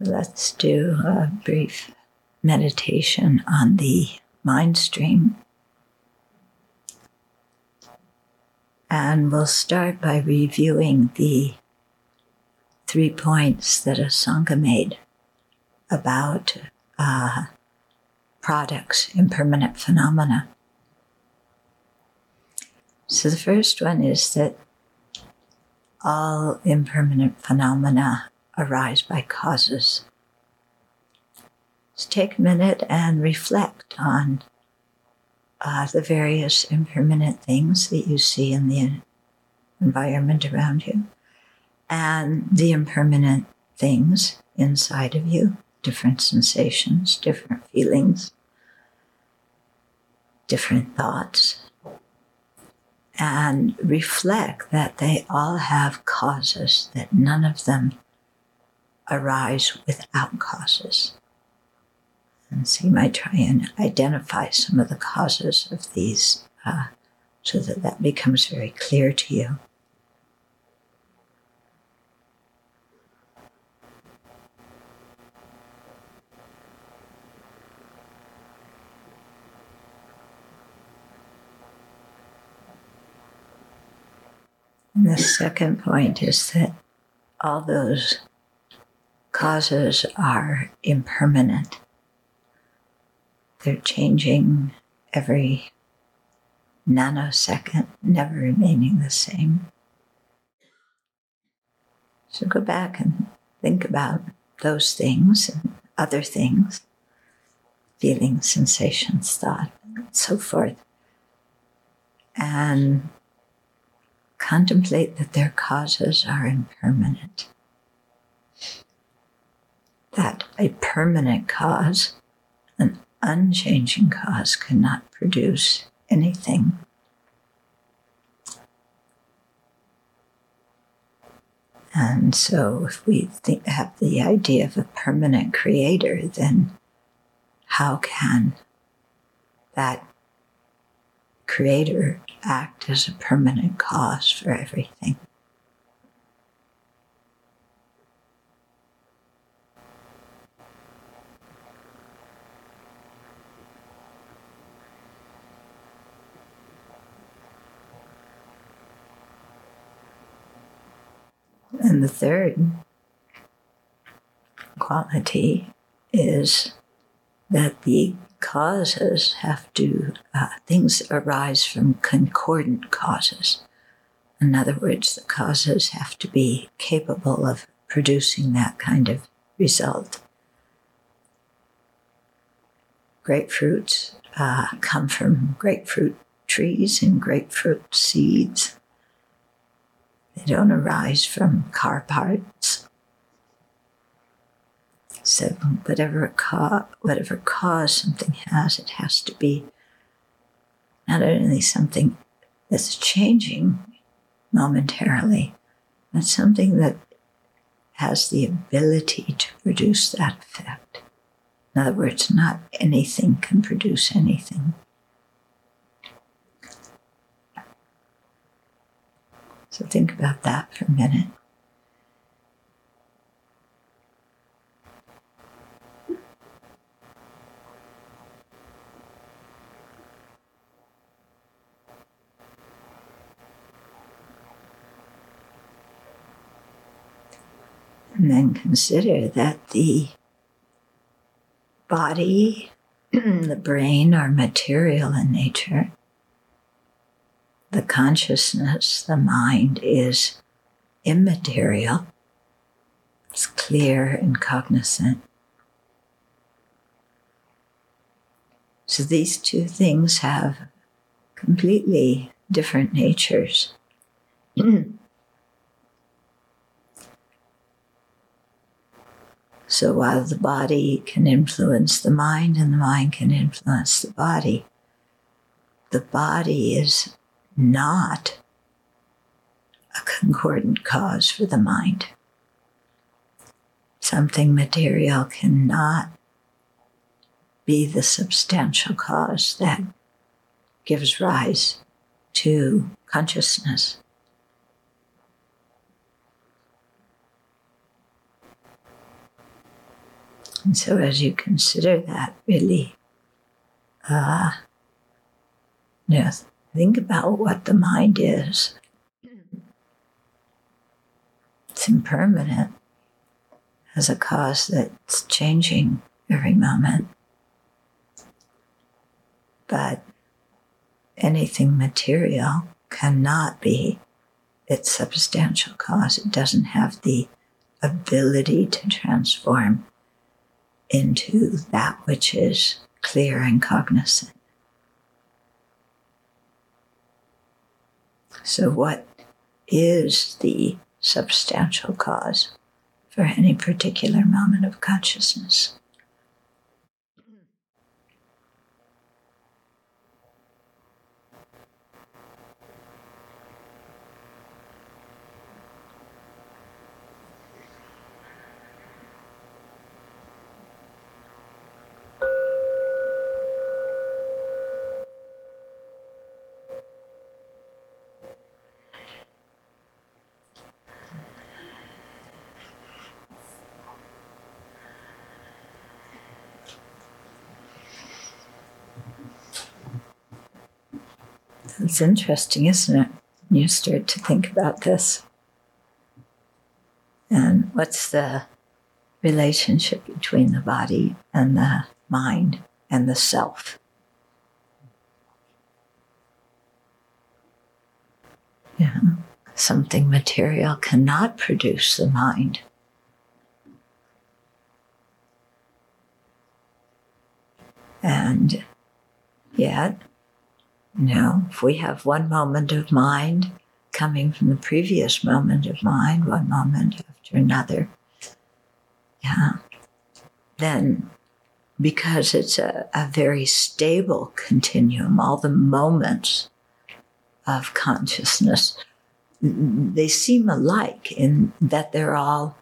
Let's do a brief meditation on the mind stream. And we'll start by reviewing the three points that Asanga made about uh, products, impermanent phenomena. So the first one is that all impermanent phenomena arise by causes. Let's take a minute and reflect on uh, the various impermanent things that you see in the environment around you and the impermanent things inside of you, different sensations, different feelings, different thoughts and reflect that they all have causes, that none of them arise without causes. And so you might try and identify some of the causes of these uh, so that that becomes very clear to you. And the second point is that all those causes are impermanent. They're changing every nanosecond, never remaining the same. So go back and think about those things and other things, feelings, sensations, thought, and so forth. And contemplate that their causes are impermanent. That a permanent cause, an unchanging cause, cannot produce anything. And so, if we think, have the idea of a permanent creator, then how can that creator act as a permanent cause for everything. And the third quality is that the causes have to, uh, things arise from concordant causes. In other words, the causes have to be capable of producing that kind of result. Grapefruits uh, come from grapefruit trees and grapefruit seeds. They don't arise from car parts so whatever cause, whatever cause something has, it has to be not only something that's changing momentarily, but something that has the ability to produce that effect. In other words, not anything can produce anything. So think about that for a minute. And then consider that the body, the brain are material in nature. The consciousness, the mind is immaterial. It's clear and cognizant. So these two things have completely different natures. So while the body can influence the mind and the mind can influence the body, the body is not a concordant cause for the mind. Something material cannot be the substantial cause that gives rise to consciousness. And so, as you consider that, really, uh, you know, think about what the mind is. It's impermanent, has a cause that's changing every moment. But anything material cannot be its substantial cause. It doesn't have the ability to transform into that which is clear and cognizant. So, what is the substantial cause for any particular moment of consciousness? It's interesting, isn't it? You start to think about this. And what's the relationship between the body and the mind and the self? Yeah, something material cannot produce the mind. And yet, know, if we have one moment of mind coming from the previous moment of mind, one moment after another, yeah, then because it's a, a very stable continuum, all the moments of consciousness, they seem alike in that they're all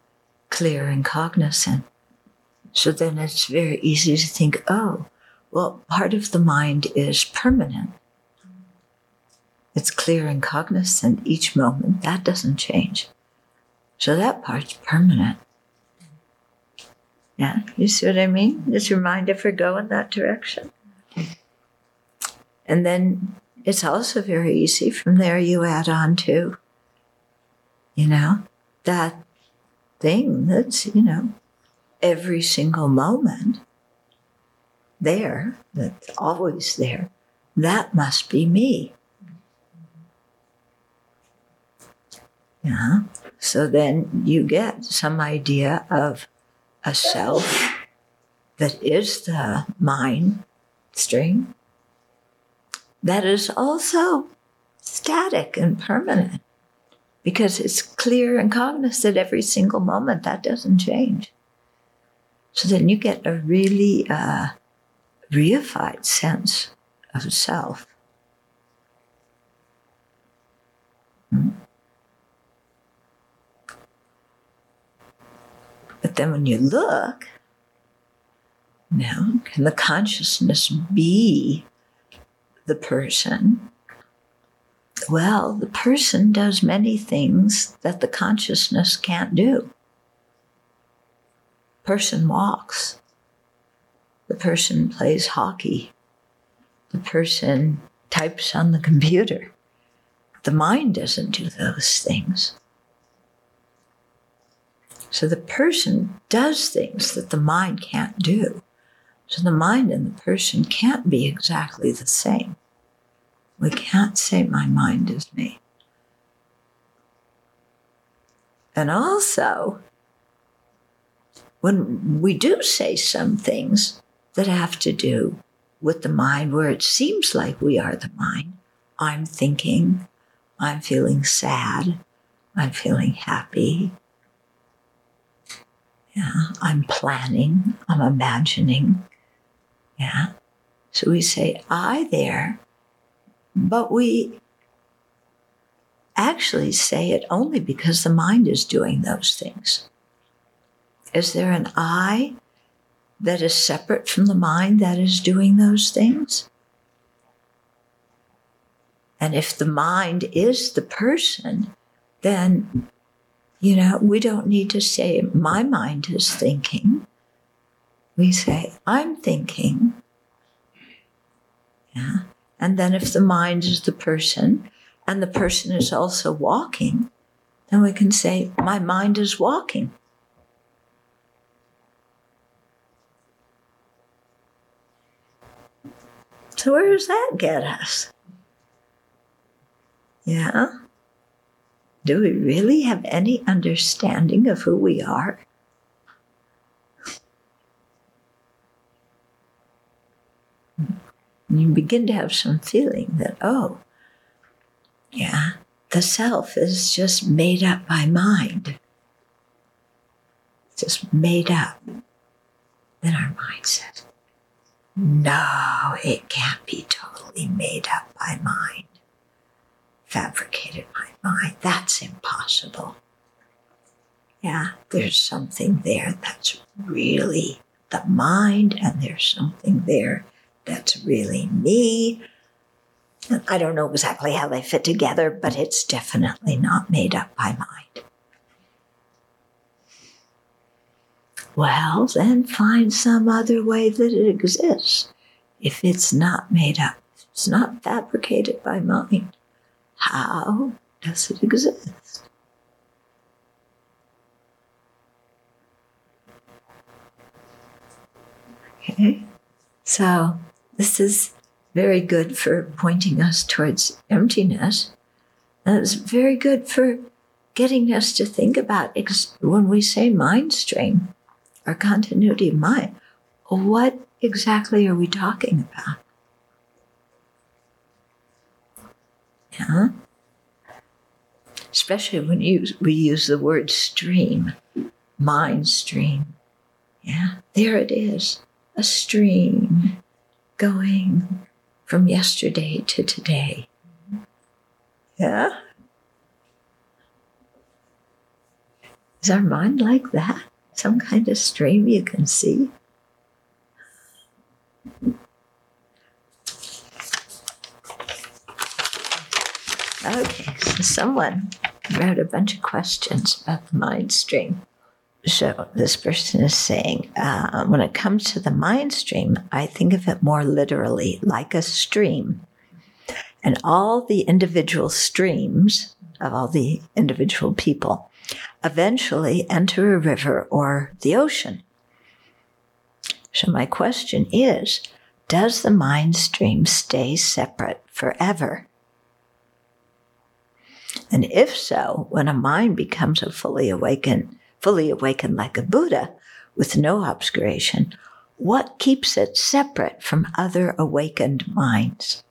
clear and cognizant. So then it's very easy to think, oh, well, part of the mind is permanent. It's clear and cognizant each moment. That doesn't change. So that part's permanent. Yeah, you see what I mean? Does your mind ever go in that direction? And then it's also very easy. From there, you add on to, you know, that thing that's, you know, every single moment there, that's always there. That must be me. Yeah. So then you get some idea of a self that is the mind stream that is also static and permanent because it's clear and cognizant every single moment. That doesn't change. So then you get a really uh, reified sense of self. Hmm. But then when you look, now, can the consciousness be the person? Well, the person does many things that the consciousness can't do. Person walks. The person plays hockey. The person types on the computer. The mind doesn't do those things. So the person does things that the mind can't do. So the mind and the person can't be exactly the same. We can't say my mind is me. And also, when we do say some things that have to do with the mind, where it seems like we are the mind, I'm thinking, I'm feeling sad, I'm feeling happy, yeah, I'm planning, I'm imagining. Yeah. So we say I there, but we actually say it only because the mind is doing those things. Is there an I that is separate from the mind that is doing those things? And if the mind is the person, then you know, we don't need to say, my mind is thinking. we say, I'm thinking. Yeah. And then if the mind is the person and the person is also walking, then we can say, My mind is walking. So, where does that get us? Yeah? Do we really have any understanding of who we are? you begin to have some feeling that, oh, yeah, the self is just made up by mind. Just made up. Then our mind says, no, it can't be totally made up by mind, fabricated by mind. That's impossible. Yeah, there's something there that's really the mind, and there's something there that's really me. I don't know exactly how they fit together, but it's definitely not made up by mind. Well, then find some other way that it exists. If it's not made up, it's not fabricated by mind, how does it exist? Okay, so this is very good for pointing us towards emptiness. And it's very good for getting us to think about ex- when we say mind stream or continuity of mind, what exactly are we talking about? Yeah. Especially when you, we use the word stream, mind stream. Yeah, there it is, a stream going from yesterday to today. Yeah? Is our mind like that? Some kind of stream you can see? Okay, so someone wrote a bunch of questions about the mind stream. So this person is saying, uh, when it comes to the mind stream, I think of it more literally like a stream. And all the individual streams of all the individual people eventually enter a river or the ocean. So my question is, does the mind stream stay separate forever? And if so, when a mind becomes a fully awakened fully awakened like a Buddha with no obscuration, what keeps it separate from other awakened minds?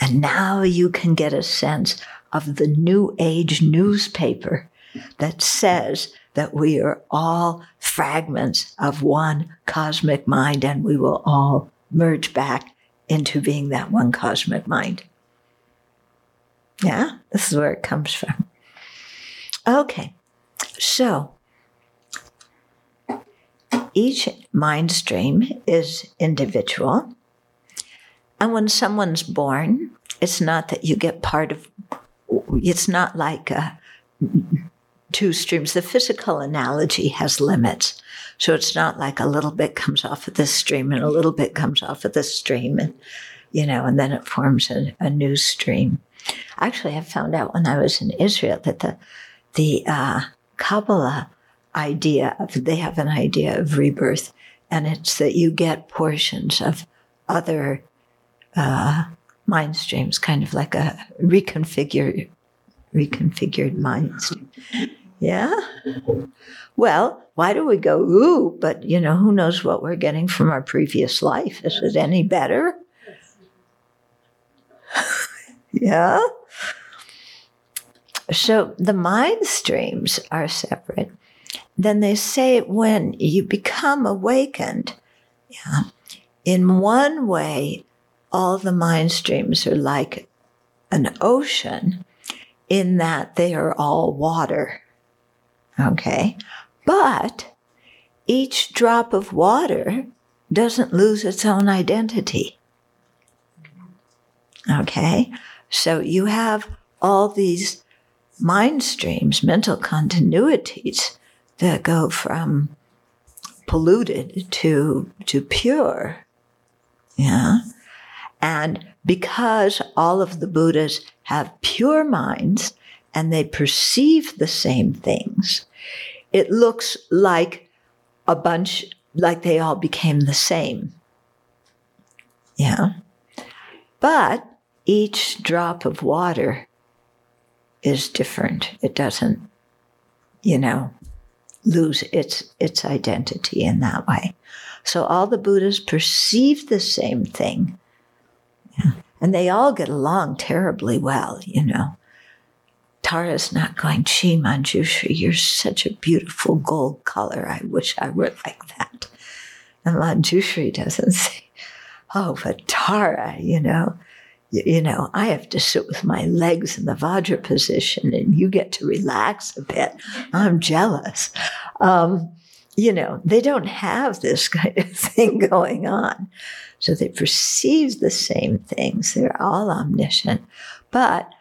And now you can get a sense of the New Age newspaper that says that we are all fragments of one cosmic mind and we will all merge back into being that one cosmic mind. Yeah, this is where it comes from. Okay, so, each mind stream is individual. And when someone's born, it's not that you get part of, it's not like uh, two streams. The physical analogy has limits. So it's not like a little bit comes off of this stream and a little bit comes off of this stream and, you know, and then it forms a, a new stream. Actually, I found out when I was in Israel that the, the, uh, Kabbalah idea of they have an idea of rebirth, and it's that you get portions of other uh, mind streams, kind of like a reconfigured reconfigured mind stream. Yeah. Well, why do we go ooh? But you know, who knows what we're getting from our previous life? Is it any better? Yeah. So the mind streams are separate. Then they say when you become awakened, yeah, in one way, all the mind streams are like an ocean in that they are all water. Okay. But each drop of water doesn't lose its own identity. Okay. So you have all these mind streams, mental continuities that go from polluted to, to pure. Yeah. And because all of the Buddhas have pure minds and they perceive the same things, it looks like a bunch, like they all became the same. Yeah. But each drop of water is different. It doesn't, you know, lose its its identity in that way. So all the Buddhas perceive the same thing. Yeah. And they all get along terribly well, you know. Tara's not going, gee, Manjushri, you're such a beautiful gold color. I wish I were like that. And Manjushri doesn't say, oh, but Tara, you know, you, know, I have to sit with my legs in the Vajra position and you get to relax a bit. I'm jealous. Um, you know, they don't have this kind of thing going on. So they perceive the same things. They're all omniscient. But,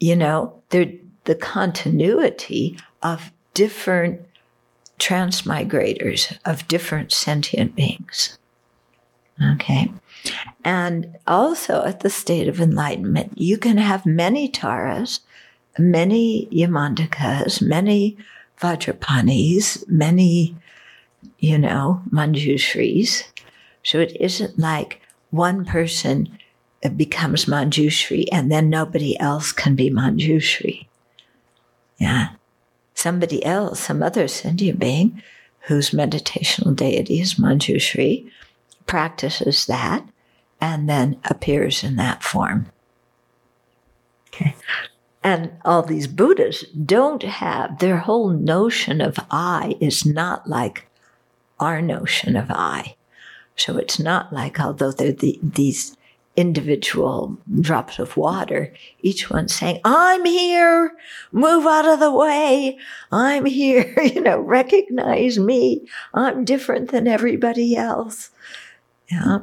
you know, they're the continuity of different transmigrators, of different sentient beings. Okay. And also at the state of enlightenment, you can have many taras, many yamantakas, many vajrapanis, many, you know, manjushris. So it isn't like one person becomes manjushri and then nobody else can be manjushri. Yeah. Somebody else, some other sentient being whose meditational deity is manjushri, practices that and then appears in that form. Okay. And all these Buddhas don't have, their whole notion of I is not like our notion of I. So it's not like, although they're the, these individual drops of water, each one saying, I'm here, move out of the way, I'm here, you know, recognize me, I'm different than everybody else. Yeah.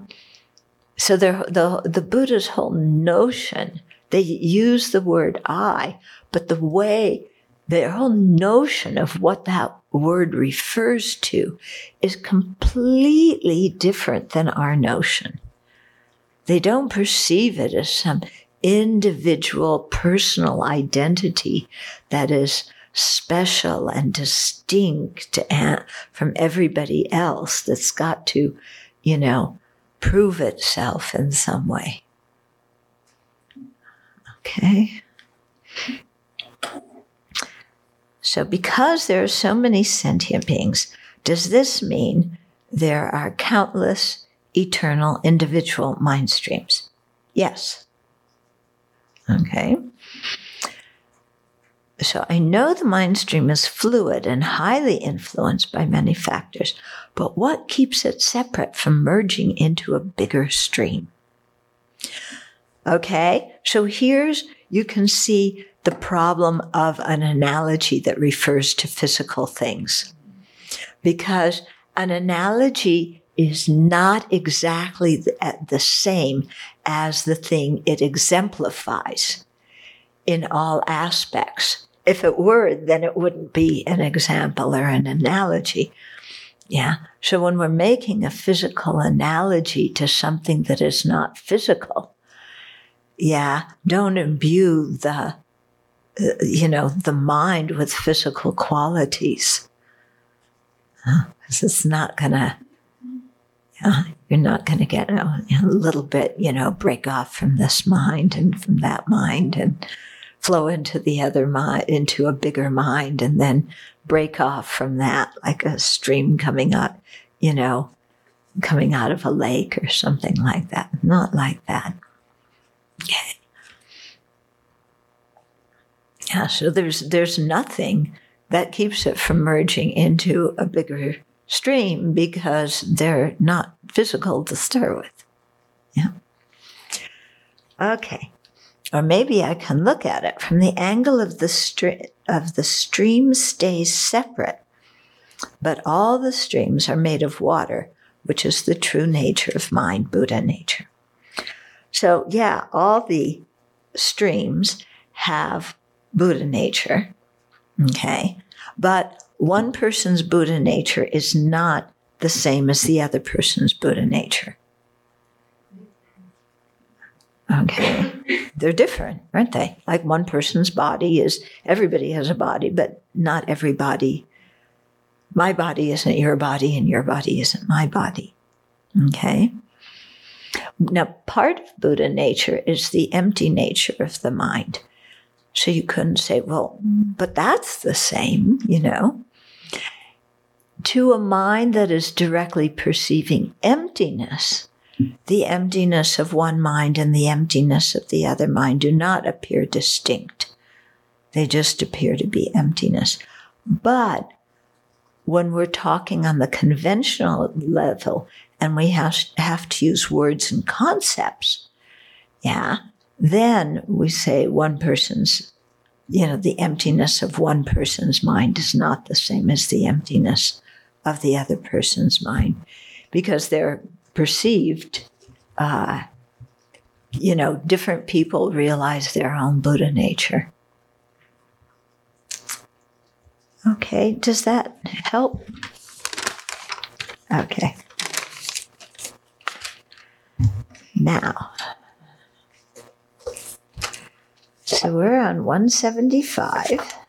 So the, the Buddha's whole notion, they use the word I, but the way, their whole notion of what that word refers to is completely different than our notion. They don't perceive it as some individual personal identity that is special and distinct from everybody else that's got to you know, prove itself in some way. Okay. So, because there are so many sentient beings, does this mean there are countless eternal individual mind streams? Yes. Okay. So I know the mind stream is fluid and highly influenced by many factors, but what keeps it separate from merging into a bigger stream? Okay, so here's, you can see the problem of an analogy that refers to physical things. Because an analogy is not exactly the same as the thing it exemplifies in all aspects. If it were, then it wouldn't be an example or an analogy. Yeah. So when we're making a physical analogy to something that is not physical, yeah, don't imbue the, uh, you know, the mind with physical qualities. Because it's not gonna, yeah, you're not gonna get a, a little bit, you know, break off from this mind and from that mind and flow into the other mind, into a bigger mind, and then break off from that like a stream coming up, you know, coming out of a lake or something like that. Not like that. Okay. Yeah, so there's there's nothing that keeps it from merging into a bigger stream because they're not physical to start with. Yeah. Okay. Or maybe I can look at it from the angle of the, of the stream stays separate, but all the streams are made of water, which is the true nature of mind, Buddha nature. So, yeah, all the streams have Buddha nature, Okay. But one person's Buddha nature is not the same as the other person's Buddha nature. Okay. They're different, aren't they? Like one person's body is, everybody has a body, but not everybody. My body isn't your body, and your body isn't my body. Okay. Now, part of Buddha nature is the empty nature of the mind. So you couldn't say, well, but that's the same, you know. To a mind that is directly perceiving emptiness, the emptiness of one mind and the emptiness of the other mind do not appear distinct. They just appear to be emptiness. But when we're talking on the conventional level and we have, have to use words and concepts, yeah, then we say one person's, you know, the emptiness of one person's mind is not the same as the emptiness of the other person's mind because they're perceived, uh, you know, different people realize their own Buddha nature. Okay, does that help? Okay. Now, so we're on 175.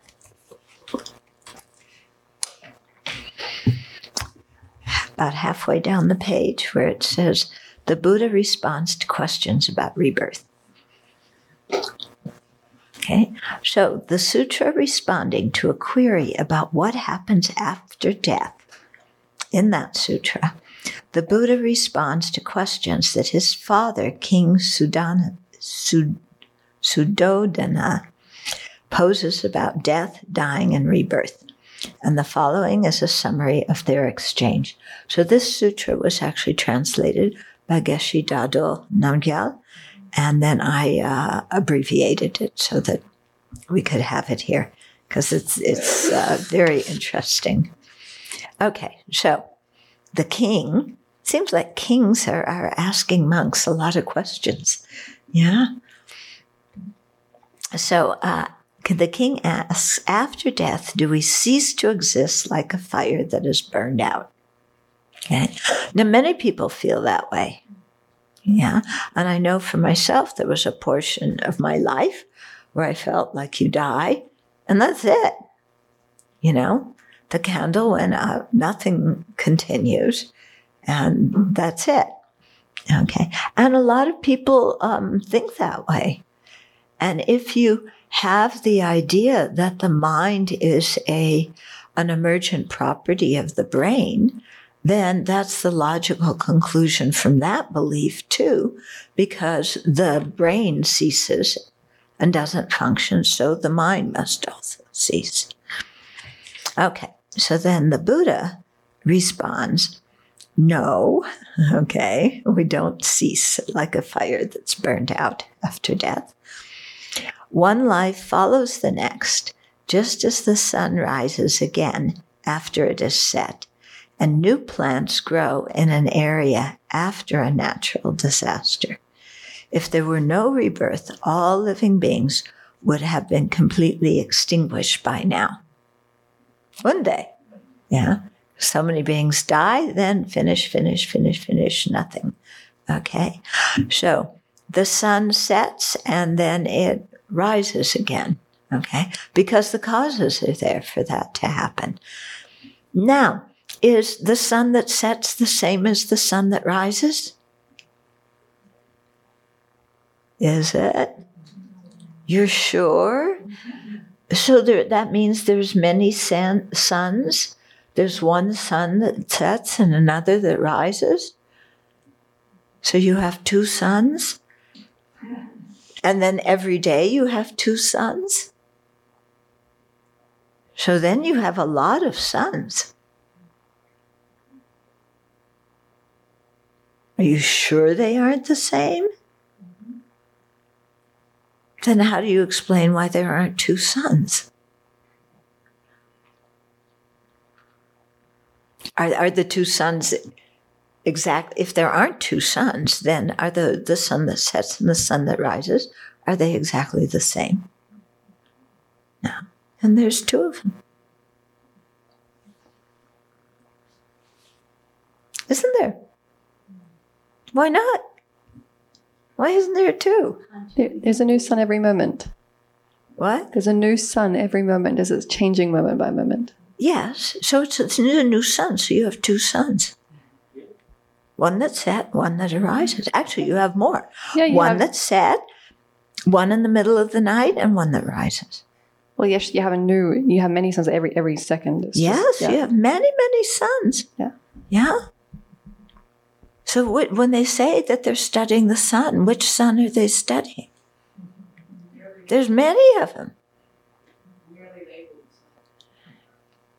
About halfway down the page, where it says, The Buddha responds to questions about rebirth. Okay, so the sutra responding to a query about what happens after death. In that sutra, the Buddha responds to questions that his father, King Sudana, Sud, Suddhodana, poses about death, dying, and rebirth. And the following is a summary of their exchange. So this sutra was actually translated by Geshe Dadul Namgyal, and then I uh, abbreviated it so that we could have it here because it's it's uh, very interesting. Okay, so the king seems like kings are, are asking monks a lot of questions. Yeah. So uh, the king asks, after death, do we cease to exist like a fire that is burned out? Okay. Now, many people feel that way. Yeah. And I know for myself, there was a portion of my life where I felt like you die, and that's it. You know, the candle went out, nothing continues, and that's it. Okay. And a lot of people um, think that way. And if you have the idea that the mind is a an emergent property of the brain, then that's the logical conclusion from that belief too, because the brain ceases and doesn't function, so the mind must also cease. Okay, so then the Buddha responds, No, okay, we don't cease like a fire that's burned out after death. One life follows the next, just as the sun rises again after it is set, and new plants grow in an area after a natural disaster. If there were no rebirth, all living beings would have been completely extinguished by now. One day. Yeah. So many beings die, then finish, finish, finish, finish, nothing. Okay. So the sun sets and then it rises again. Okay. Because the causes are there for that to happen. Now, is the sun that sets the same as the sun that rises? Is it? You're sure? So there, that means there's many san, suns. There's one sun that sets and another that rises. So you have two suns. And then every day you have two suns? So then you have a lot of suns. Are you sure they aren't the same? then how do you explain why there aren't two suns? Are, are the two suns exact? If there aren't two suns, then are the, the sun that sets and the sun that rises, are they exactly the same? No. and there's two of them. Isn't there? Why not? Why isn't there two? There- There's a new sun every moment. What? There's a new sun every moment as it's changing moment by moment. Yes. So it's, it's a new sun. So you have two suns. One that's set, one that arises. Actually, you have more. Yeah, you one have- that's set, one in the middle of the night, and one that rises. Well, yes, you have a new. You have many suns every every second. It's just- Yes, yeah. you have many, many suns. Yeah. Yeah. So wh- when they say that they're studying the sun, which sun are they studying? There's many of them.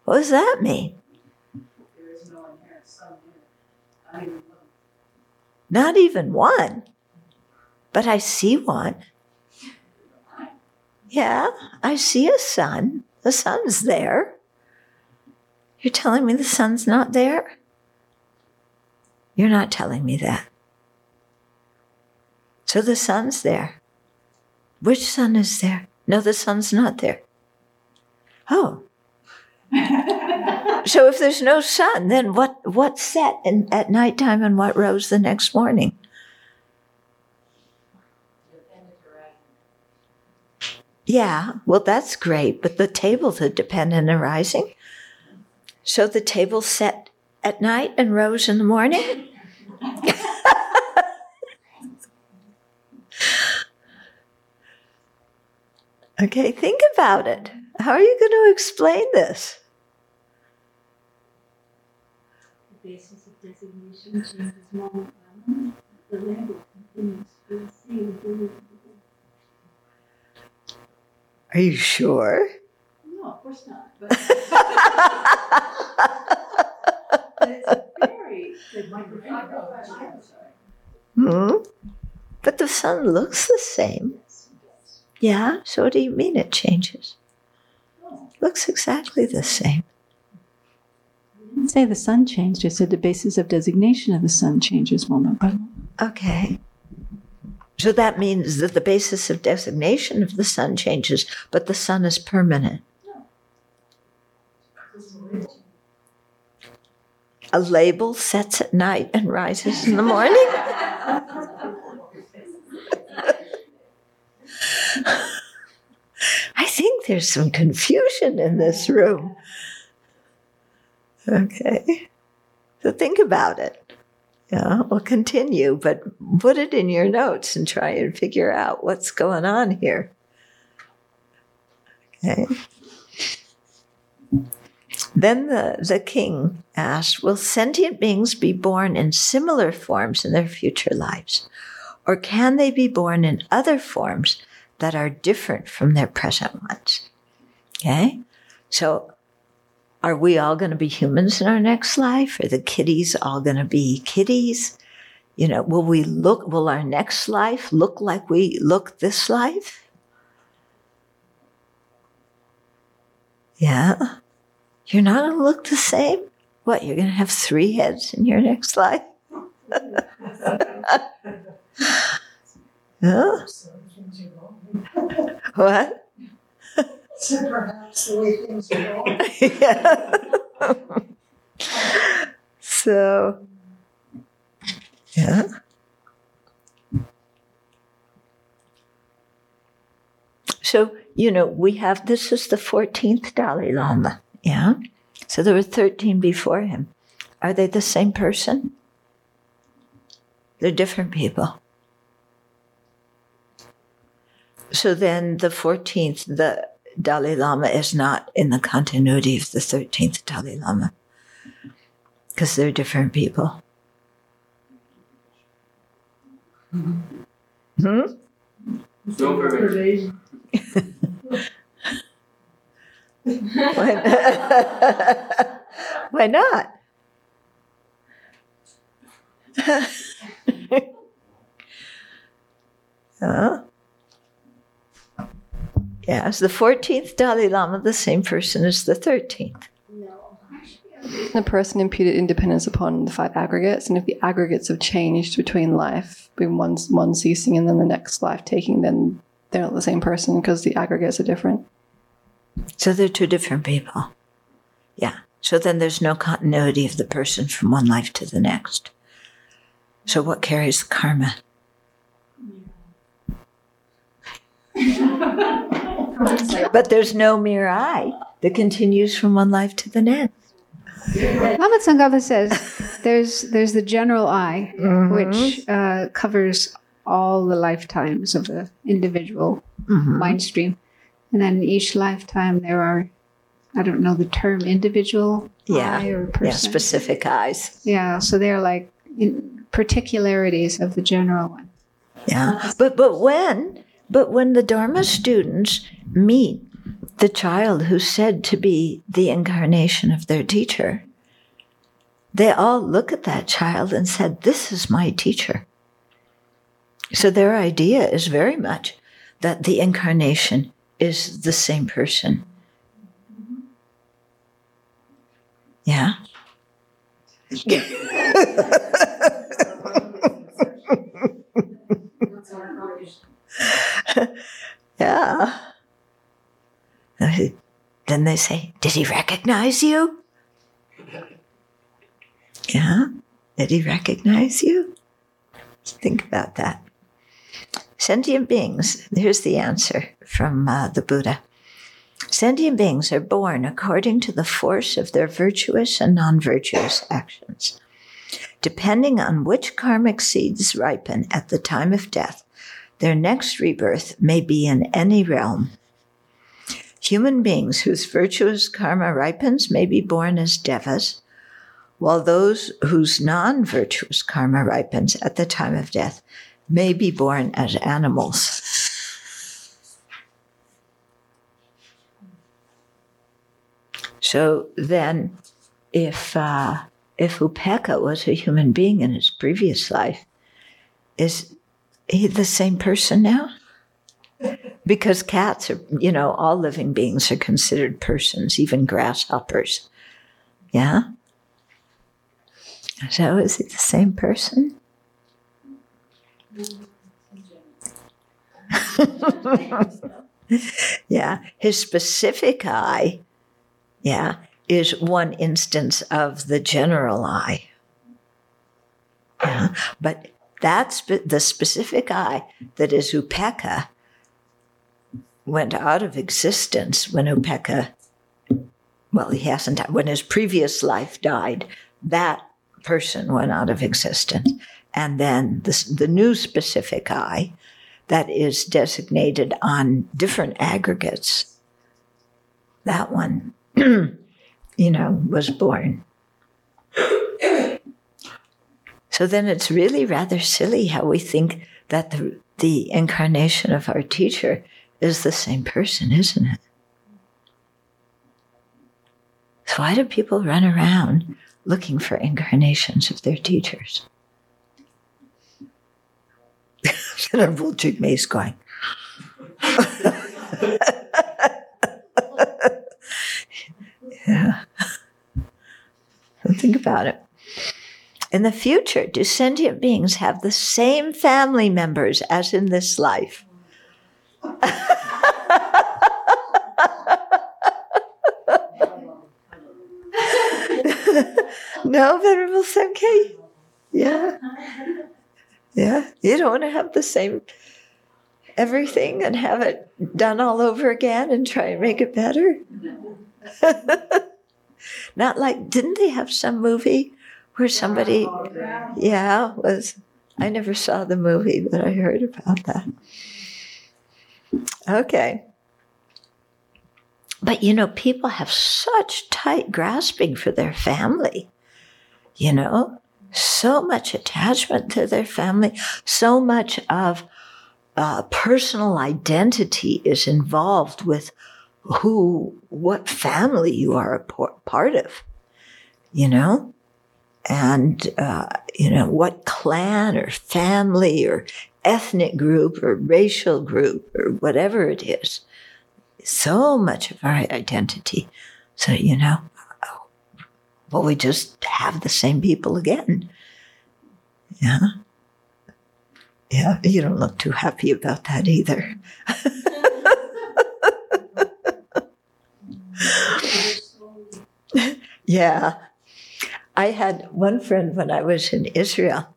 What does that mean? Not even one. But I see one. Yeah, I see a sun. The sun's there. You're telling me the sun's not there? You're not telling me that. So the sun's there. Which sun is there? No, the sun's not there. Oh. so if there's no sun, then what what set in, at nighttime and what rose the next morning? Yeah, well, that's great, but the table's a dependent arising. So the table set at night and rose in the morning? okay, think about it. How are you going to explain this? The basis of designation changes moment by moment. The label continues to be the. Are you sure? No, of course not. But but it's a very good microphone. Hmm? But the sun looks the same. Yeah, so what do you mean it changes? Looks exactly the same. Didn't say the sun changed. I said the basis of designation of the sun changes moment. Okay. So that means that the basis of designation of the sun changes, but the sun is permanent. A label sets at night and rises in the morning? I think there's some confusion in this room. Okay. So think about it. Yeah, we'll continue, but put it in your notes and try and figure out what's going on here. Okay. Then the, the king asked, Will sentient beings be born in similar forms in their future lives? Or can they be born in other forms that are different from their present ones? Okay. So are we all going to be humans in our next life? Are the kitties all going to be kitties? You know, will we look, will our next life look like we look this life? Yeah. You're not going to look the same? What, you're going to have three heads in your next life? yeah. What? So perhaps the way things are going. yeah. so, yeah. So, you know, we have this is the 14th Dalai Lama. Yeah. So there were 13 before him. Are they the same person? They're different people. So then the 14th, the Dalai Lama is not in the continuity of the 13th Dalai Lama because they're different people. Hmm? Pervasion. Why, why not? Huh? Yes, the 14th Dalai Lama, the same person as the 13th. No. The person imputed independence upon the five aggregates, and if the aggregates have changed between life, between one, one ceasing and then the next life taking, then they're not the same person because the aggregates are different. So they're two different people. Yeah. So then there's no continuity of the person from one life to the next. So what carries the karma? but there's no mere I that continues from one life to the next. Lama Tsongkhapa says there's there's the general I, which uh, covers all the lifetimes of the individual mind stream, and then each lifetime there are, I don't know the term individual Yeah. I or Yeah, specific I's. Yeah, so they're like in particularities of the general one. Yeah. But but when but when the Dharma students meet the child who's said to be the incarnation of their teacher, they all look at that child and said, This is my teacher. So their idea is very much that the incarnation is the same person. Yeah. Yeah. Then they say, Did he recognize you? Yeah. Did he recognize you? Think about that. Sentient beings, here's the answer from uh, the Buddha. Sentient beings are born according to the force of their virtuous and non virtuous actions. Depending on which karmic seeds ripen at the time of death, their next rebirth may be in any realm. Human beings whose virtuous karma ripens may be born as devas, while those whose non virtuous karma ripens at the time of death may be born as animals. So then, if uh, if Upeka was a human being in his previous life, is he the same person now? Because cats are, you know, all living beings are considered persons, even grasshoppers. Yeah? So is he the same person? yeah, his specific I, yeah, is one instance of the general I. Yeah, but that's the specific I that is Upeka went out of existence when Upeka, well, he hasn't, when his previous life died, that person went out of existence. And then the, the new specific I that is designated on different aggregates, that one, you know, was born. So then it's really rather silly how we think that the, the incarnation of our teacher is the same person, isn't it? So why do people run around looking for incarnations of their teachers? Venerable Jigme is going. yeah. Think about it. In the future, do sentient beings have the same family members as in this life? no, Venerable Semkye? Yeah. Yeah. You don't want to have the same everything and have it done all over again and try and make it better? Not like, didn't they have some movie where somebody, yeah, was, I never saw the movie, but I heard about that. Okay. But you know, people have such tight grasping for their family, you know, so much attachment to their family, so much of uh, personal identity is involved with who, what family you are a part of, you know, and, uh, you know, what clan or family or ethnic group or racial group or whatever it is. So much of our identity. So, you know, well, we just have the same people again. Yeah. Yeah, you don't look too happy about that either. Yeah. I had one friend when I was in Israel,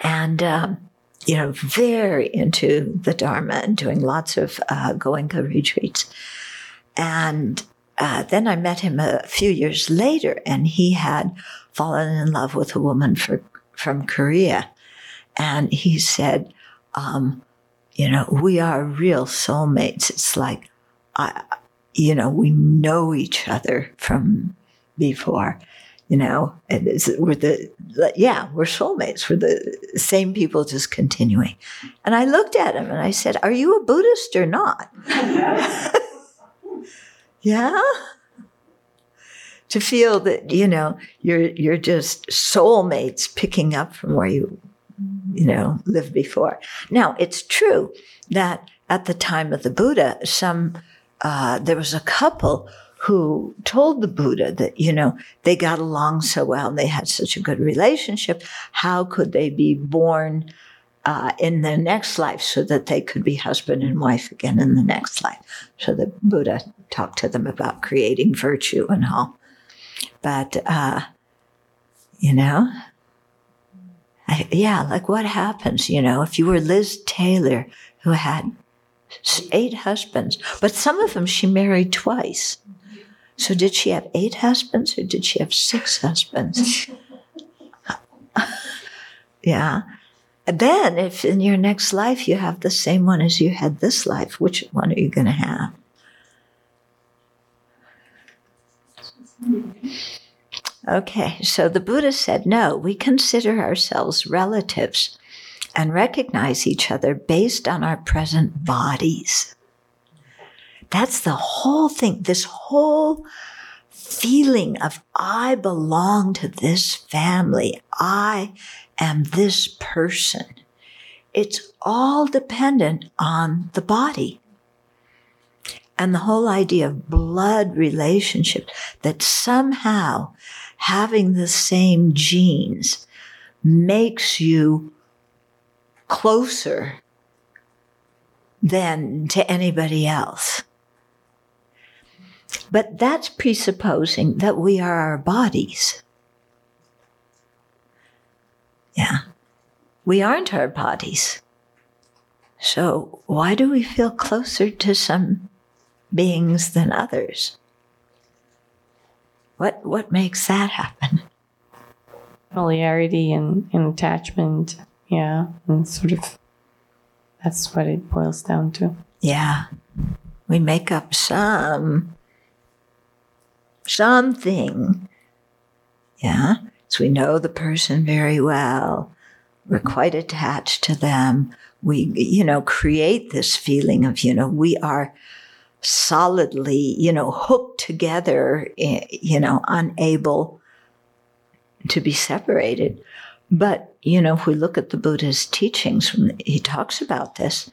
and, um, you know, very into the Dharma and doing lots of uh, Goenka retreats. And uh, then I met him a few years later, and he had fallen in love with a woman for, from Korea. And he said, um, you know, we are real soulmates. It's like, I, you know, we know each other from before. You know, and it's, we're the yeah, we're soulmates. We're the same people, just continuing. And I looked at him and I said, "Are you a Buddhist or not?" yeah. To feel that you know you're you're just soulmates picking up from where you you know lived before. Now it's true that at the time of the Buddha, some uh, there was a couple who told the Buddha that, you know, they got along so well and they had such a good relationship. How could they be born uh, in the next life so that they could be husband and wife again in the next life? So the Buddha talked to them about creating virtue and all. But, uh, you know, I, yeah, like what happens, you know, if you were Liz Taylor who had eight husbands, but some of them she married twice. So did she have eight husbands or did she have six husbands? yeah. And then if in your next life you have the same one as you had this life, which one are you going to have? Okay, so the Buddha said, no, we consider ourselves relatives and recognize each other based on our present bodies. That's the whole thing. This whole feeling of I belong to this family. I am this person. It's all dependent on the body. And the whole idea of blood relationship that somehow having the same genes makes you closer than to anybody else. But that's presupposing that we are our bodies. Yeah. We aren't our bodies. So why do we feel closer to some beings than others? What what makes that happen? Familiarity and, and attachment, yeah, and sort of that's what it boils down to. Yeah. We make up some something. Yeah. So we know the person very well. We're quite attached to them. We, you know, create this feeling of, you know, we are solidly, you know, hooked together, eh, you know, unable to be separated. But, you know, if we look at the Buddha's teachings, he talks about this,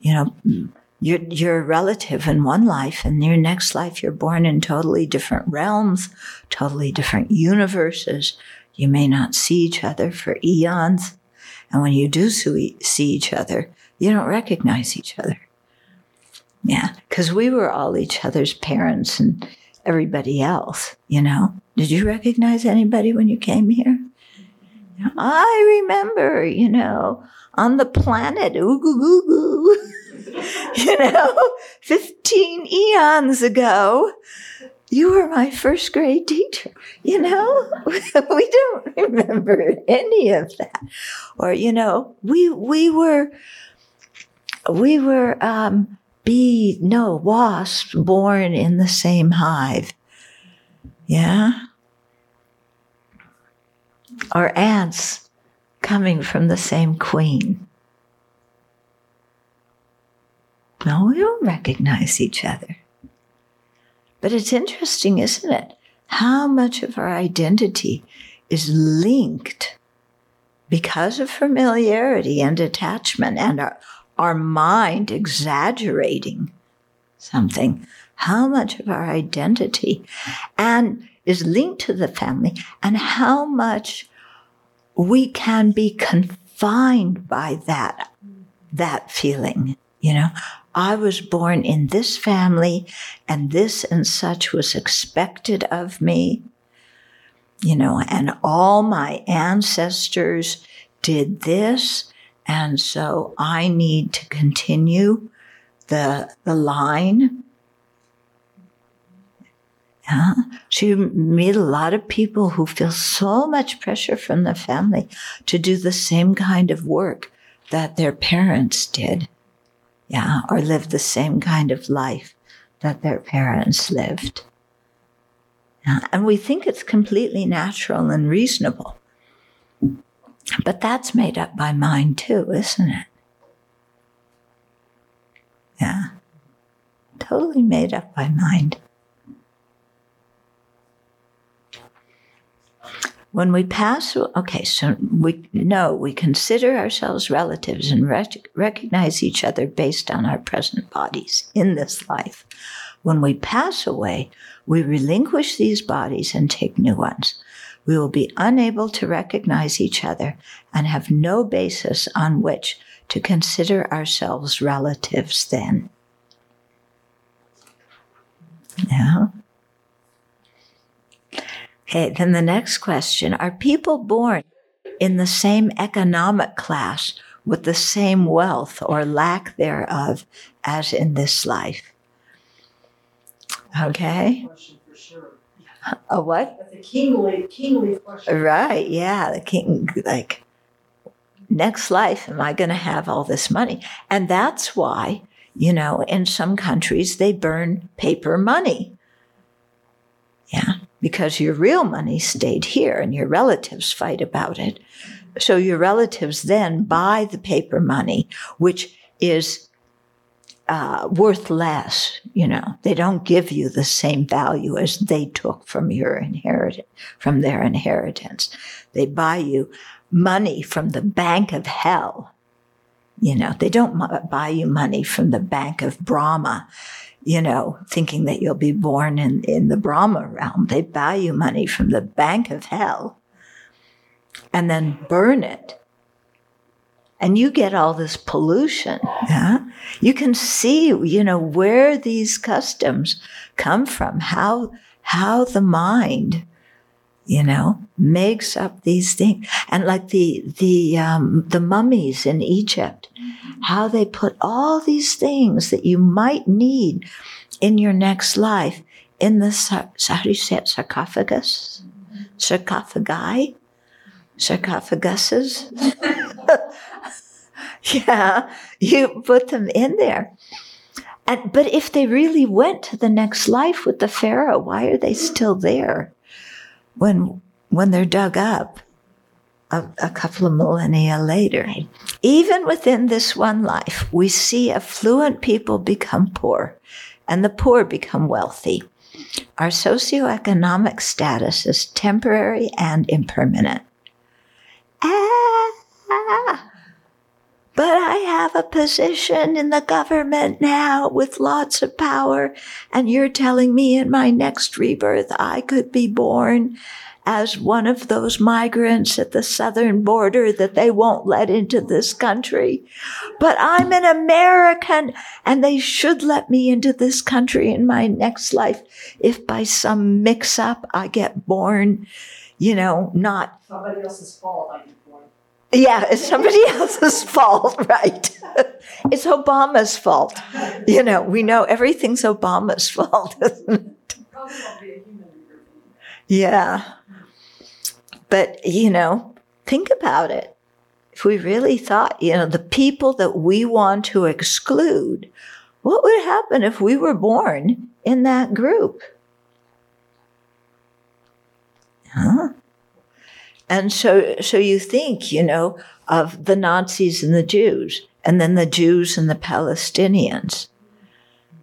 you know, you're, you're a relative in one life, and your next life, you're born in totally different realms, totally different universes. You may not see each other for eons. And when you do see each other, you don't recognize each other. Yeah, because we were all each other's parents and everybody else, you know. Did you recognize anybody when you came here? I remember, you know, on the planet, ooh, goo, goo. you know, 15 eons ago, you were my first grade teacher. You know, we don't remember any of that. Or, you know, we, we were, we were, um, bee, no, wasps born in the same hive. Yeah. Or ants coming from the same queen. No, we don't recognize each other. But it's interesting, isn't it? How much of our identity is linked because of familiarity and attachment and our, our mind exaggerating something. How much of our identity and is linked to the family and how much we can be confined by that, that feeling. You know, I was born in this family and this and such was expected of me. You know, and all my ancestors did this. And so I need to continue the, the line. Yeah. So you meet a lot of people who feel so much pressure from the family to do the same kind of work that their parents did. Yeah. Or live the same kind of life that their parents lived. Yeah. And we think it's completely natural and reasonable. But that's made up by mind too, isn't it? Yeah. Totally made up by mind. When we pass, okay, so we know we consider ourselves relatives and rec- recognize each other based on our present bodies in this life. When we pass away, we relinquish these bodies and take new ones. We will be unable to recognize each other and have no basis on which to consider ourselves relatives then. Yeah. Okay, then the next question Are people born in the same economic class with the same wealth or lack thereof as in this life? Okay. Sure. A what? A kingly, kingly question. Right, yeah, the king, like, next life, am I going to have all this money? And that's why, you know, in some countries, they burn paper money. Yeah, because your real money stayed here and your relatives fight about it. So your relatives then buy the paper money, which is uh, worth less. You know, they don't give you the same value as they took from your inheritance, from their inheritance. They buy you money from the bank of hell. You know, they don't buy you money from the bank of Brahma, you know, thinking that you'll be born in, in the Brahma realm. They buy you money from the bank of hell and then burn it. And you get all this pollution. Yeah. You can see, you know, where these customs come from, how, how the mind, you know, makes up these things. And like the, the, um, the mummies in Egypt, how they put all these things that you might need in your next life in the, how do you say it, sarcophagus? Sarcophagi? Sarcophaguses? yeah, you put them in there. And, but if they really went to the next life with the Pharaoh, why are they still there when, when they're dug up a, a couple of millennia later? Even within this one life, we see affluent people become poor and the poor become wealthy. Our socioeconomic status is temporary and impermanent. Ah, but I have a position in the government now with lots of power, and you're telling me in my next rebirth I could be born as one of those migrants at the southern border that they won't let into this country. But I'm an American and they should let me into this country in my next life if by some mix up I get born, you know, not Somebody else's fault, I. yeah, it's somebody else's fault, right? it's Obama's fault. You know, we know everything's Obama's fault. Yeah. But, you know, think about it. If we really thought, you know, the people that we want to exclude, what would happen if we were born in that group? Huh? And so, so you think, you know, of the Nazis and the Jews, and then the Jews and the Palestinians.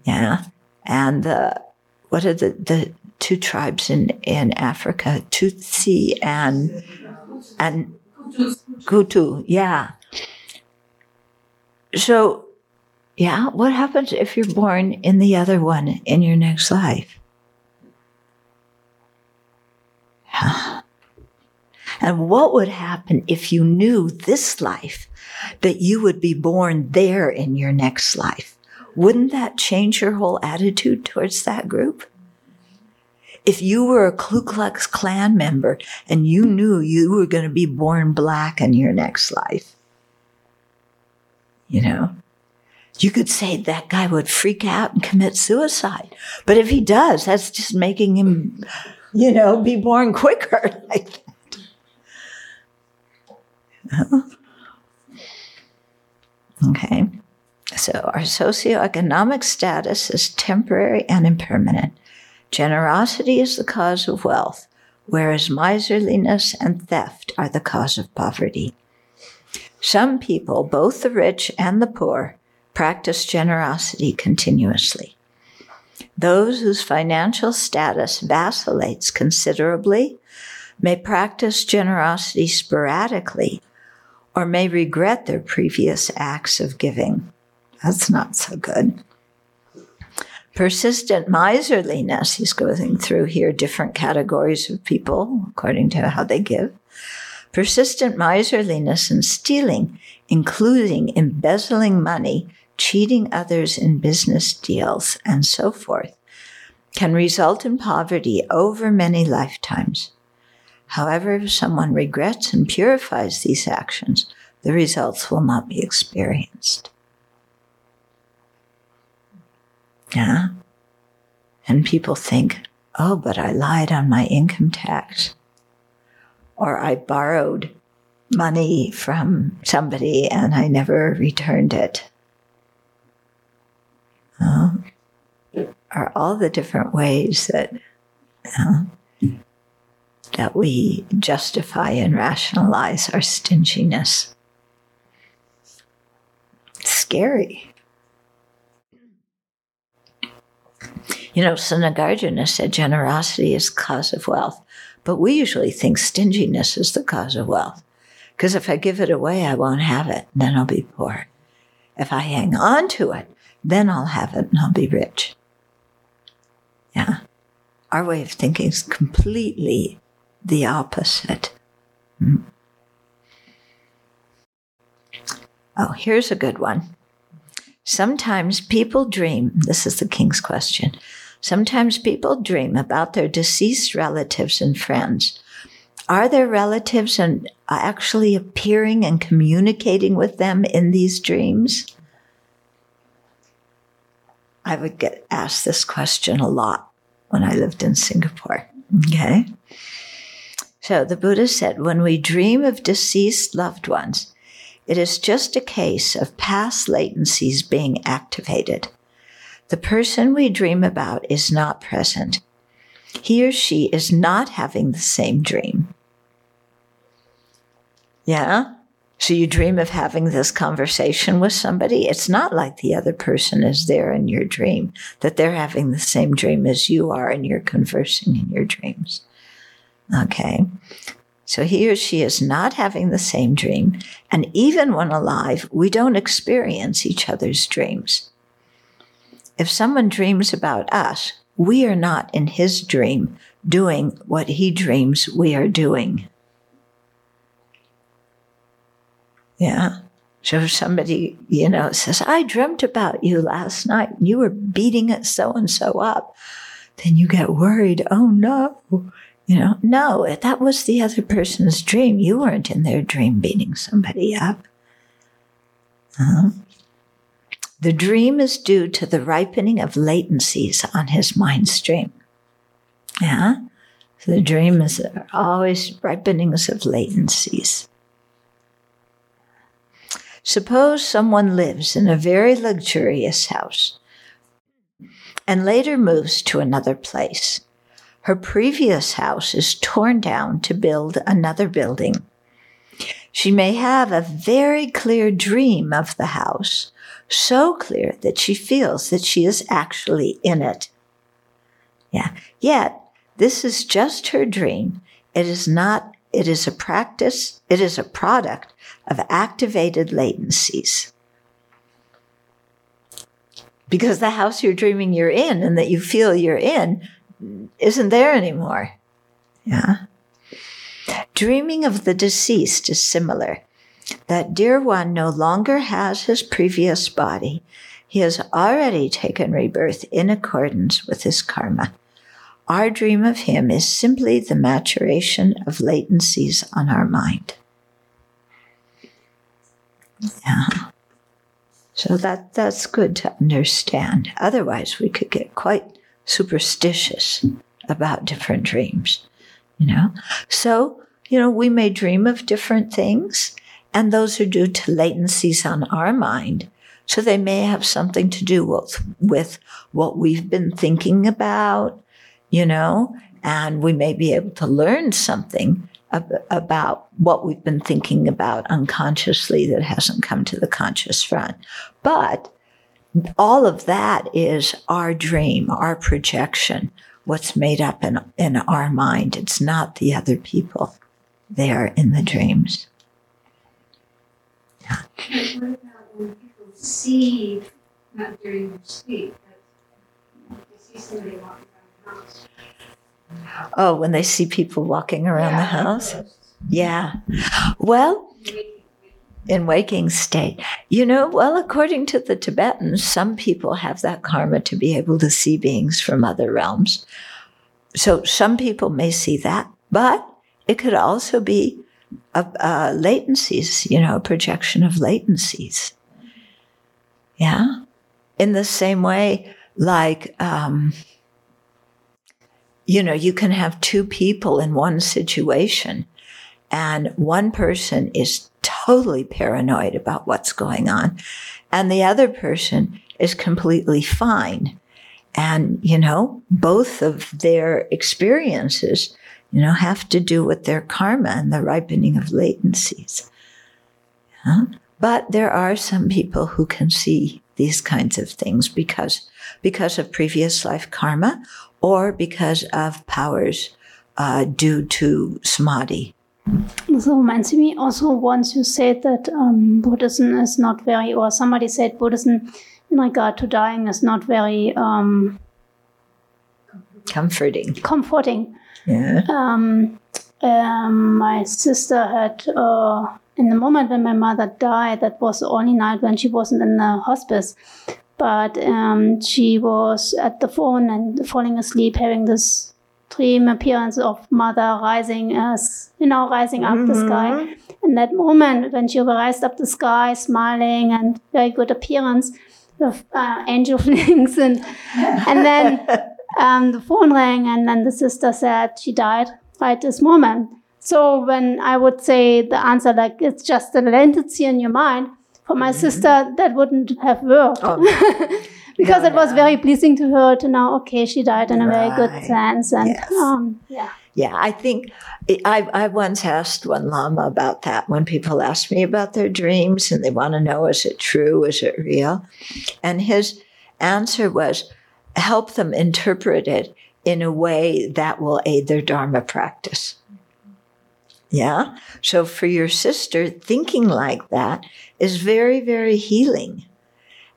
Yeah. And the, what are the, the two tribes in, in Africa? Tutsi and, and Hutu. Yeah. So, yeah, what happens if you're born in the other one in your next life? And what would happen if you knew this life that you would be born there in your next life? wouldn't that change your whole attitude towards that group? If you were a Ku Klux Klan member and you knew you were going to be born black in your next life, you know, you could say that guy would freak out and commit suicide. But if he does, that's just making him, you know, be born quicker like. Okay. So our socioeconomic status is temporary and impermanent. Generosity is the cause of wealth, whereas miserliness and theft are the cause of poverty. Some people, both the rich and the poor, practice generosity continuously. Those whose financial status vacillates considerably may practice generosity sporadically or may regret their previous acts of giving. That's not so good. Persistent miserliness, he's going through here different categories of people according to how they give. Persistent miserliness and stealing, including embezzling money, cheating others in business deals, and so forth, can result in poverty over many lifetimes. However, if someone regrets and purifies these actions, the results will not be experienced. Yeah. And people think, oh, but I lied on my income tax. Or I borrowed money from somebody and I never returned it. Uh, are all the different ways that uh, that we justify and rationalize our stinginess. scary. You know, so Nagarjuna said generosity is cause of wealth, but we usually think stinginess is the cause of wealth. Because if I give it away, I won't have it, then I'll be poor. If I hang on to it, then I'll have it and I'll be rich. Yeah. Our way of thinking is completely the opposite. Hmm. Oh, here's a good one. Sometimes people dream, this is the king's question. Sometimes people dream about their deceased relatives and friends. Are their relatives and actually appearing and communicating with them in these dreams? I would get asked this question a lot when I lived in Singapore. Okay. So the Buddha said, when we dream of deceased loved ones, it is just a case of past latencies being activated. The person we dream about is not present. He or she is not having the same dream. Yeah? So you dream of having this conversation with somebody. It's not like the other person is there in your dream, that they're having the same dream as you are and you're conversing in your dreams. Okay. So he or she is not having the same dream. And even when alive, we don't experience each other's dreams. If someone dreams about us, we are not in his dream doing what he dreams we are doing. Yeah. So if somebody, you know, says, I dreamt about you last night and you were beating it so and so up, then you get worried. Oh no. You know, no, that was the other person's dream. You weren't in their dream beating somebody up. Uh-huh. The dream is due to the ripening of latencies on his mind stream. Yeah? So the dream is always ripenings of latencies. Suppose someone lives in a very luxurious house and later moves to another place. Her previous house is torn down to build another building. She may have a very clear dream of the house, so clear that she feels that she is actually in it. Yeah. Yet, this is just her dream. It is not, it is a practice, it is a product of activated latencies. Because the house you're dreaming you're in and that you feel you're in isn't there anymore. Yeah. Dreaming of the deceased is similar. That dear one no longer has his previous body. he has already taken rebirth in accordance with his karma. Our dream of him is simply the maturation of latencies on our mind. Yeah. So that that's good to understand. Otherwise, we could get quite superstitious about different dreams, you know. So, you know, we may dream of different things, and those are due to latencies on our mind. So they may have something to do with, with what we've been thinking about, you know, and we may be able to learn something ab- about what we've been thinking about unconsciously that hasn't come to the conscious front. But all of that is our dream, our projection, what's made up in, in our mind. It's not the other people there in the dreams. What about when people see, not during their sleep, but they see somebody walking around the house? Oh, when they see people walking around the house? Yeah. Well, in waking state. You know, well, according to the Tibetans, some people have that karma to be able to see beings from other realms. So some people may see that, but it could also be a, a latencies, you know, projection of latencies. Yeah. In the same way, like, um, you know, you can have two people in one situation and one person is totally paranoid about what's going on and the other person is completely fine. And, you know, both of their experiences, you know, have to do with their karma and the ripening of latencies. Yeah? But there are some people who can see these kinds of things because, because of previous life karma or because of powers uh, due to samadhi. So reminds me also once you said that um, Buddhism is not very, or somebody said Buddhism in regard to dying is not very um, Comforting. comforting. Yeah. Um, um, my sister had, uh, in the moment when my mother died, that was the only night when she wasn't in the hospice. But um, she was at the phone and falling asleep, having this dream appearance of mother rising as, you know, rising up the sky. In that moment, when she rised up the sky, smiling and very good appearance with uh, angel wings, and and then um, the phone rang, and then the sister said she died right this moment. So when I would say the answer like it's just a latency in your mind, for my sister that wouldn't have worked. because No, it was no. very pleasing to her to know, okay, she died in a very good sense, and Yes. um, yeah. Yeah, I think I, I once asked one Lama about that when people ask me about their dreams and they want to know is it true, is it real? And his answer was help them interpret it in a way that will aid their Dharma practice. Yeah. So for your sister, thinking like that is very, very healing.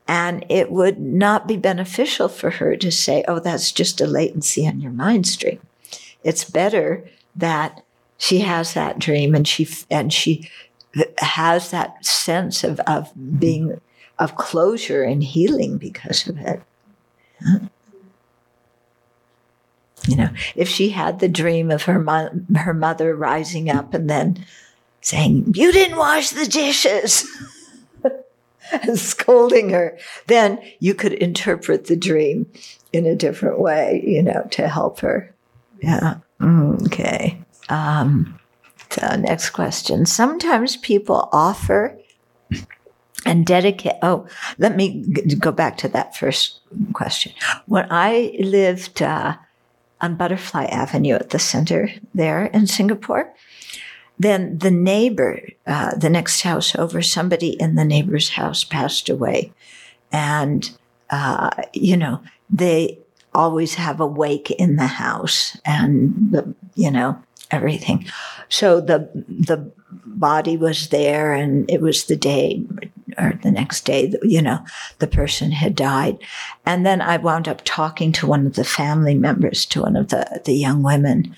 And it would not be beneficial for her to say, oh, that's just a latency on your mind stream it's better that she has that dream and she and she has that sense of of being of closure and healing because of it. You know, if she had the dream of her mo- her mother rising up and then saying, "You didn't wash the dishes," and scolding her, then you could interpret the dream in a different way, you know, to help her. Yeah. Okay. Um, so next question. Sometimes people offer and dedicate. Oh, let me go back to that first question. When I lived uh, on Butterfly Avenue at the center there in Singapore, then the neighbor, uh, the next house over, somebody in the neighbor's house passed away. And, uh, you know, they always have a wake in the house and the, you know, everything. So the, the body was there and it was the day or the next day, that, you know, the person had died. And then I wound up talking to one of the family members, to one of the, the young women,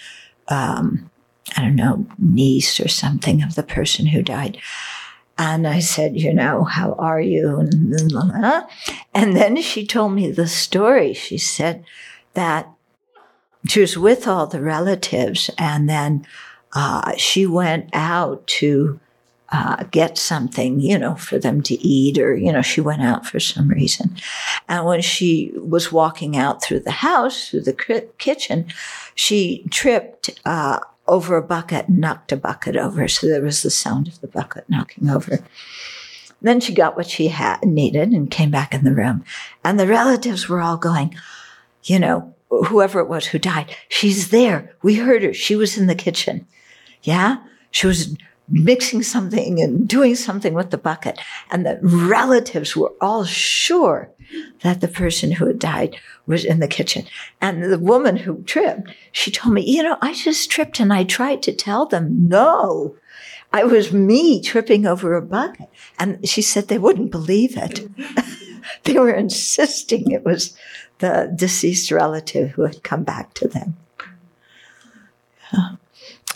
um, I don't know, niece or something of the person who died. And I said, you know, how are you? And, then she told me the story. She said that she was with all the relatives and then uh, she went out to uh, get something, you know, for them to eat, or, you know, she went out for some reason. And when she was walking out through the house, through the kitchen, she tripped uh, over a bucket, knocked a bucket over. So there was the sound of the bucket knocking over. Then she got what she had needed and came back in the room. And the relatives were all going, you know, whoever it was who died, she's there. We heard her. She was in the kitchen. Yeah. She was mixing something and doing something with the bucket. And the relatives were all sure that the person who had died was in the kitchen. And the woman who tripped, she told me, you know, I just tripped and I tried to tell them, no, I was me tripping over a bucket. And she said they wouldn't believe it. they were insisting it was the deceased relative who had come back to them.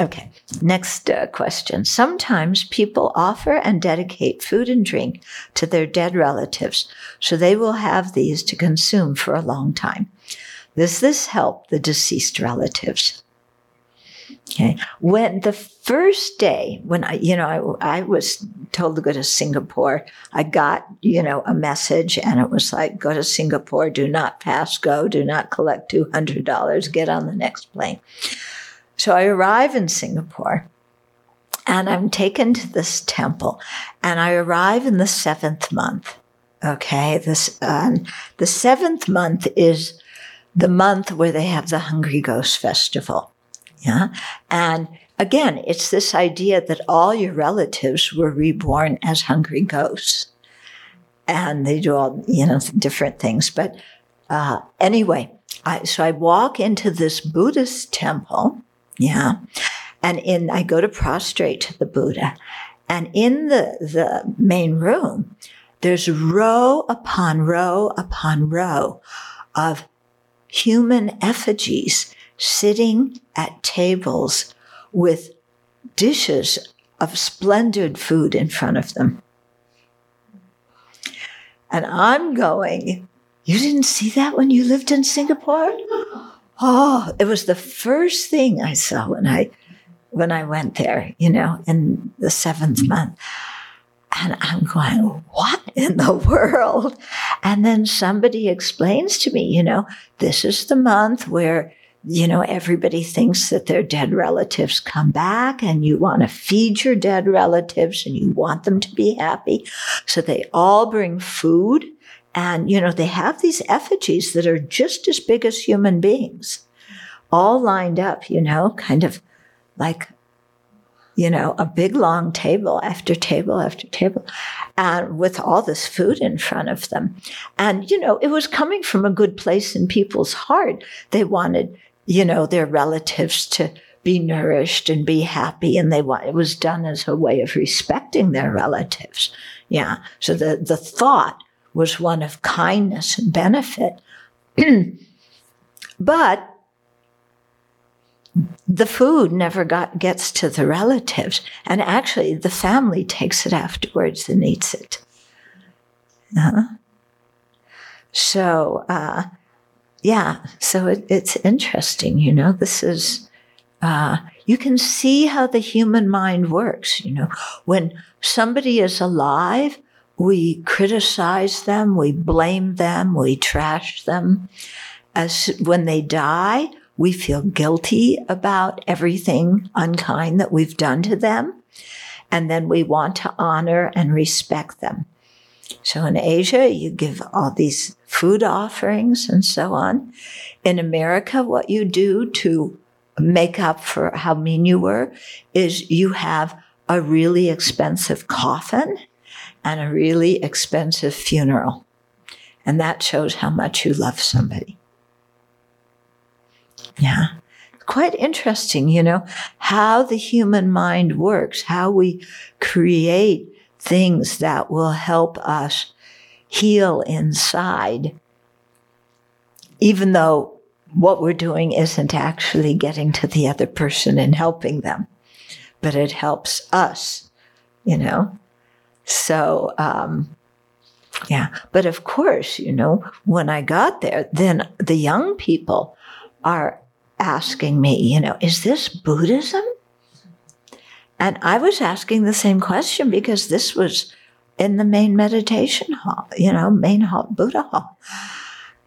Okay, next uh, question. Sometimes people offer and dedicate food and drink to their dead relatives, so they will have these to consume for a long time. Does this help the deceased relatives? Okay. When the first day, when I, you know, I, I was told to go to Singapore, I got, you know, a message and it was like, go to Singapore, do not pass go, do not collect $200, get on the next plane. So I arrive in Singapore and I'm taken to this temple and I arrive in the seventh month. Okay. This, um, the seventh month is the month where they have the Hungry Ghost Festival. Yeah. And again, it's this idea that all your relatives were reborn as hungry ghosts. And they do all, you know, different things. But uh, anyway, I, so I walk into this Buddhist temple yeah. And in, I go to prostrate to the Buddha. And in the, the main room, there's row upon row upon row of human effigies sitting at tables with dishes of splendid food in front of them. And I'm going, You didn't see that when you lived in Singapore? Oh, it was the first thing I saw when I when I went there, you know, in the seventh month. And I'm going, what in the world? And then somebody explains to me, you know, this is the month where, you know, everybody thinks that their dead relatives come back and you want to feed your dead relatives and you want them to be happy. So they all bring food and, you know, they have these effigies that are just as big as human beings, all lined up, you know, kind of like, you know, a big long table after table after table, and with all this food in front of them. And, you know, it was coming from a good place in people's heart. They wanted, you know, their relatives to be nourished and be happy. And they want, it was done as a way of respecting their relatives. Yeah. So the, the thought was one of kindness and benefit. but the food never got gets to the relatives and actually the family takes it afterwards and eats it uh-huh. so uh, yeah so it, it's interesting you know this is uh, you can see how the human mind works you know when somebody is alive we criticize them, we blame them, we trash them. As when they die, we feel guilty about everything unkind that we've done to them. And then we want to honor and respect them. So in Asia, you give all these food offerings and so on. In America, what you do to make up for how mean you were is you have a really expensive coffin and a really expensive funeral. And that shows how much you love somebody. Yeah. Quite interesting, you know, how the human mind works, how we create things that will help us heal inside, even though what we're doing isn't actually getting to the other person and helping them, but it helps us, you know. So, um, yeah. But of course, you know, when I got there, then the young people are asking me, you know, is this Buddhism? And I was asking the same question because this was in the main meditation hall, you know, main hall, Buddha hall.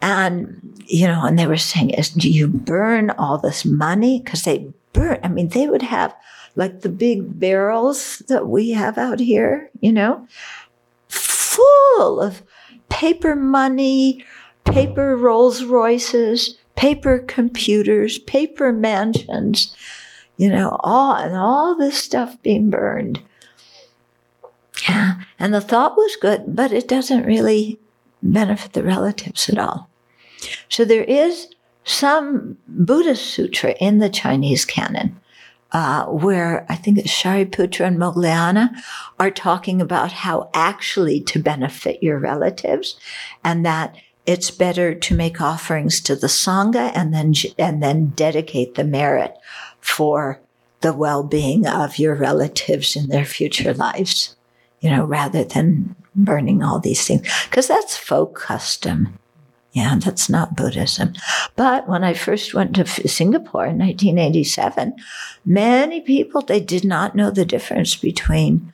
And, you know, and they were saying, is, do you burn all this money? Because they burn, I mean, they would have like the big barrels that we have out here, you know, full of paper money, paper Rolls Royces, paper computers, paper mansions, you know, all and all this stuff being burned. Yeah. And the thought was good, but it doesn't really benefit the relatives at all. So there is some Buddhist sutra in the Chinese canon uh, where I think Shariputra and Moggallana are talking about how actually to benefit your relatives and that it's better to make offerings to the Sangha and then, and then dedicate the merit for the well-being of your relatives in their future lives, you know, rather than burning all these things. Cause that's folk custom. Yeah, that's not Buddhism. But when I first went to Singapore in 1987, many people, they did not know the difference between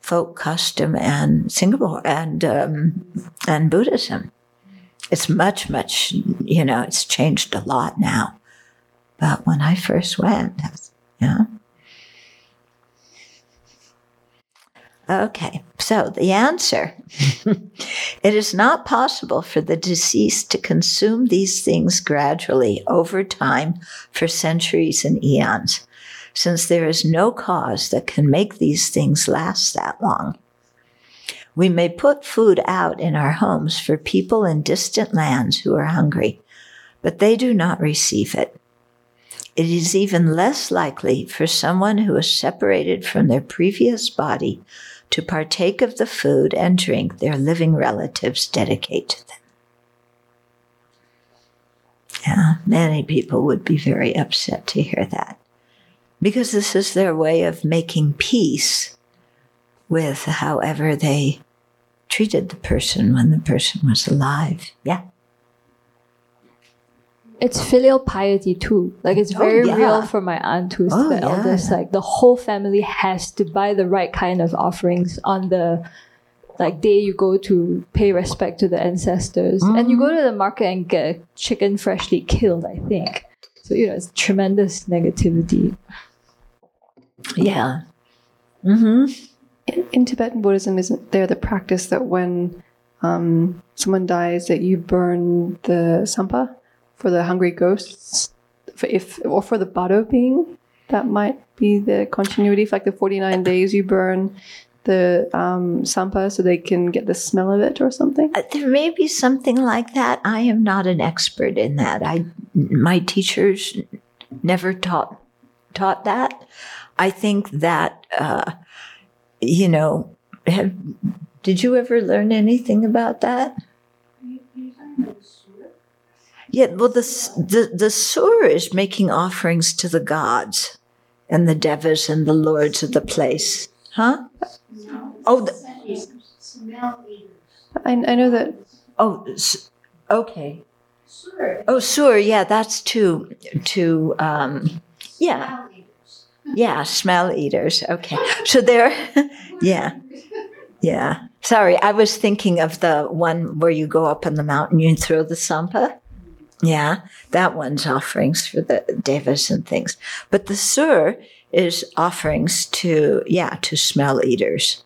folk custom and Singapore and, um, and Buddhism. It's much, much, you know, it's changed a lot now. But when I first went, yeah. Okay, so the answer it is not possible for the deceased to consume these things gradually over time for centuries and eons, since there is no cause that can make these things last that long. We may put food out in our homes for people in distant lands who are hungry, but they do not receive it. It is even less likely for someone who is separated from their previous body to partake of the food and drink their living relatives dedicate to them. Yeah, many people would be very upset to hear that because this is their way of making peace with however they treated the person when the person was alive. Yeah it's filial piety too. Like it's Oh, very yeah. real for my aunt who's Oh, the yeah. eldest. Like the whole family has to buy the right kind of offerings on the like day you go to pay respect to the ancestors. And you go to the market and get a chicken freshly killed, I think. So you know, it's tremendous negativity. Yeah. Mm-hmm. In, in Tibetan Buddhism, isn't there the practice that when um, someone dies, that you burn the tsampa for the hungry ghosts, for if or for the bardo being? That might be the continuity. For like the forty nine days, you burn the um, tsampa so they can get the smell of it or something. Uh, There may be something like that. I am not an expert in that. I my teachers never taught taught that. I think that uh, you know. Have, did you ever learn anything about that? Yeah, well, the s- the the sur is making offerings to the gods and the devas and the lords of the place, huh? Oh, the, Smell eaters. I, I know that oh, okay. Sure. Oh, sur, yeah, that's to to um, yeah, yeah, smell eaters. Okay, so they're yeah, yeah. Sorry, I was thinking of the one where you go up on the mountain and throw the tsampa. Yeah, that one's offerings for the devas and things. But the sur is offerings to yeah to smell eaters.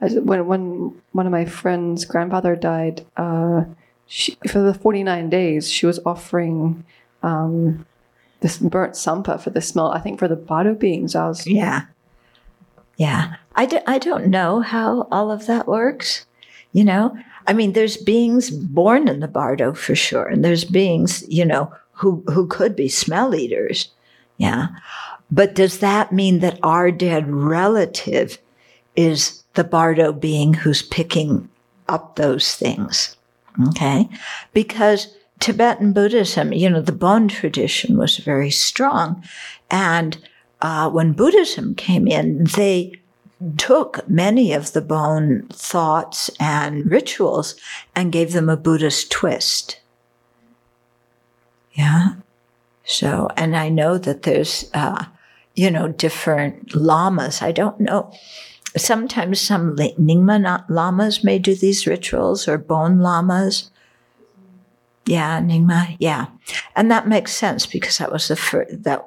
As when when one of my friends' grandfather died, uh, she, for the forty nine days, she was offering um, this burnt tsampa for the smell. I think for the bardo beings. I was Yeah. Yeah. I, I don't know how all of that works. You know, I mean, there's beings born in the bardo for sure. And there's beings, you know, who, who could be smell eaters. Yeah. But does that mean that our dead relative is the bardo being who's picking up those things? Okay. Because Tibetan Buddhism, you know, the Bon tradition was very strong. And uh, when Buddhism came in, they took many of the Bon thoughts and rituals and gave them a Buddhist twist. Yeah. So, and I know that there's, uh, you know, different lamas. I don't know. Sometimes some Nyingma lamas may do these rituals or Bon lamas. Yeah, Nyingma. Yeah. And that makes sense because that was the first, that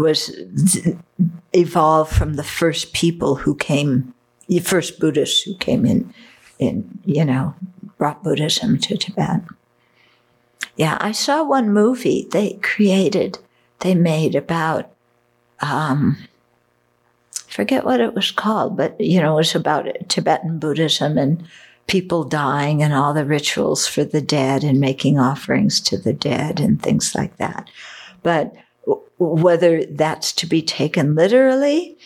was evolved from the first people who came, the first Buddhists who came in, in, you know, brought Buddhism to Tibet. Yeah, I saw one movie they created, they made about, um, forget what it was called, but you know, it was about Tibetan Buddhism and people dying and all the rituals for the dead and making offerings to the dead and things like that. But whether that's to be taken literally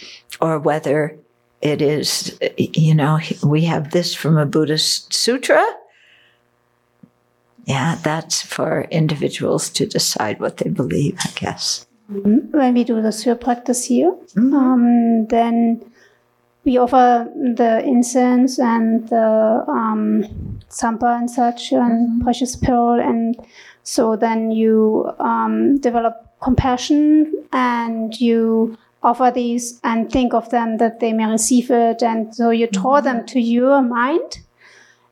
or whether it is, you know, we have this from a Buddhist sutra. Yeah, that's for individuals to decide what they believe, I guess. When we do the Sur practice here, um, then we offer the incense and the um, tsampa and such, and precious pearl, and so then you um, develop compassion and you offer these and think of them that they may receive it, and so you mm-hmm. draw them to your mind.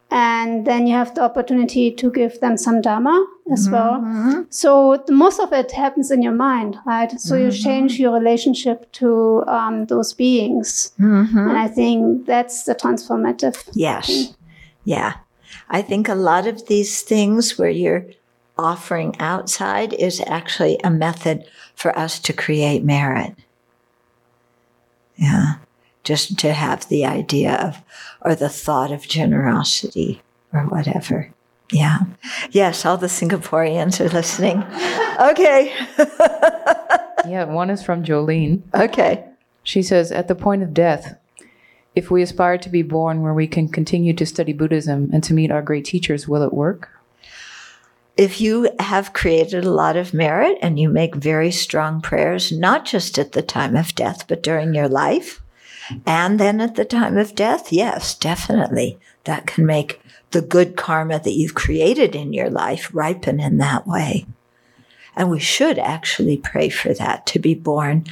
And then you have the opportunity to give them some dharma as mm-hmm. well. So the, most of it happens in your mind, right? So you mm-hmm. change your relationship to um, those beings, and I think that's the transformative. Yes. Yeah. I think a lot of these things where you're offering outside is actually a method for us to create merit. Yeah. Just to have the idea of, or the thought of generosity or whatever. Yeah. Yes, all the Singaporeans are listening. Okay. Yeah, one is from Jolene. Okay. She says, At the point of death, if we aspire to be born where we can continue to study Buddhism and to meet our great teachers, will it work? If you have created a lot of merit and you make very strong prayers, not just at the time of death, but during your life, and then at the time of death, yes, definitely. That can make the good karma that you've created in your life ripen in that way. And we should actually pray for that to be born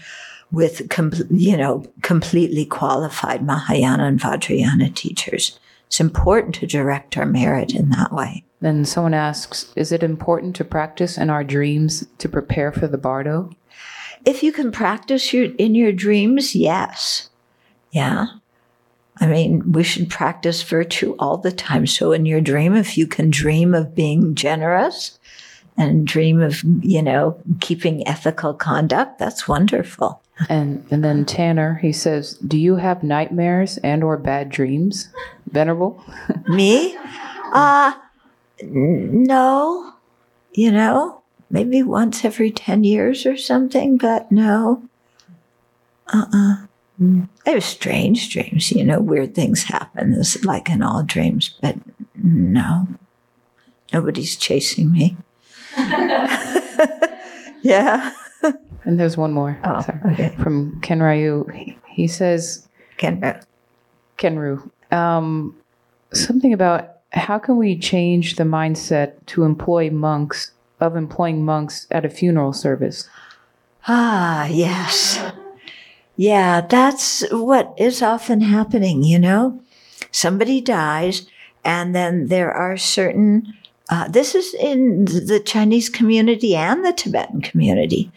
with, you know, completely qualified Mahayana and Vajrayana teachers. It's important to direct our merit in that way. Then someone asks, Is it important to practice in our dreams to prepare for the bardo? If you can practice your, in your dreams, yes. Yeah. I mean, we should practice virtue all the time. So in your dream, if you can dream of being generous and dream of, you know, keeping ethical conduct, that's wonderful. And and then Tanner, he says, Do you have nightmares and or bad dreams? Venerable? Me? Uh, no. You know, maybe once every 10 years or something, but no. Uh uh I have strange dreams, you know, weird things happen, it's like in all dreams, but no. Nobody's chasing me. yeah. And there's one more. Oh, Sorry. okay. From Ken Ryu. He, he says, uh, Kenru, um, something about how can we change the mindset to employ monks of employing monks at a funeral service? Ah, yes. Yeah, that's what is often happening, you know? Somebody dies, and then there are certain, uh, this is in the Chinese community and the Tibetan community,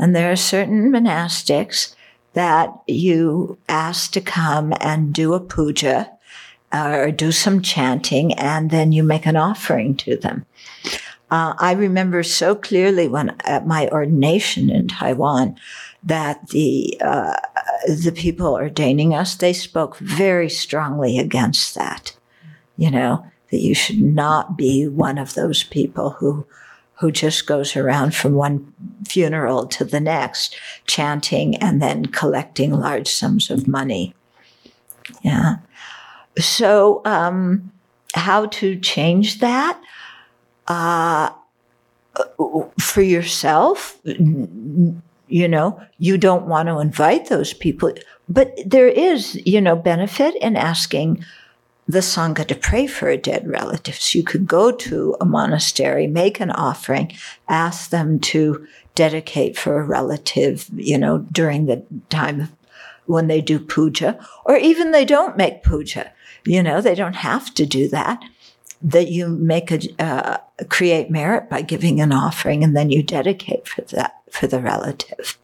and there are certain monastics that you ask to come and do a puja or do some chanting, and then you make an offering to them. Uh, I remember so clearly when at my ordination in Taiwan that the uh, the people ordaining us they spoke very strongly against that. You know that you should not be one of those people who who just goes around from one funeral to the next, chanting and then collecting large sums of money. Yeah. So, um, how to change that? Uh, for yourself, you know, you don't want to invite those people. But there is, you know, benefit in asking the Sangha to pray for a dead relative. So you could go to a monastery, make an offering, ask them to dedicate for a relative, you know, during the time when they do puja, or even they don't make puja. You know, they don't have to do that. That you make a uh, create merit by giving an offering, and then you dedicate for that for the relative.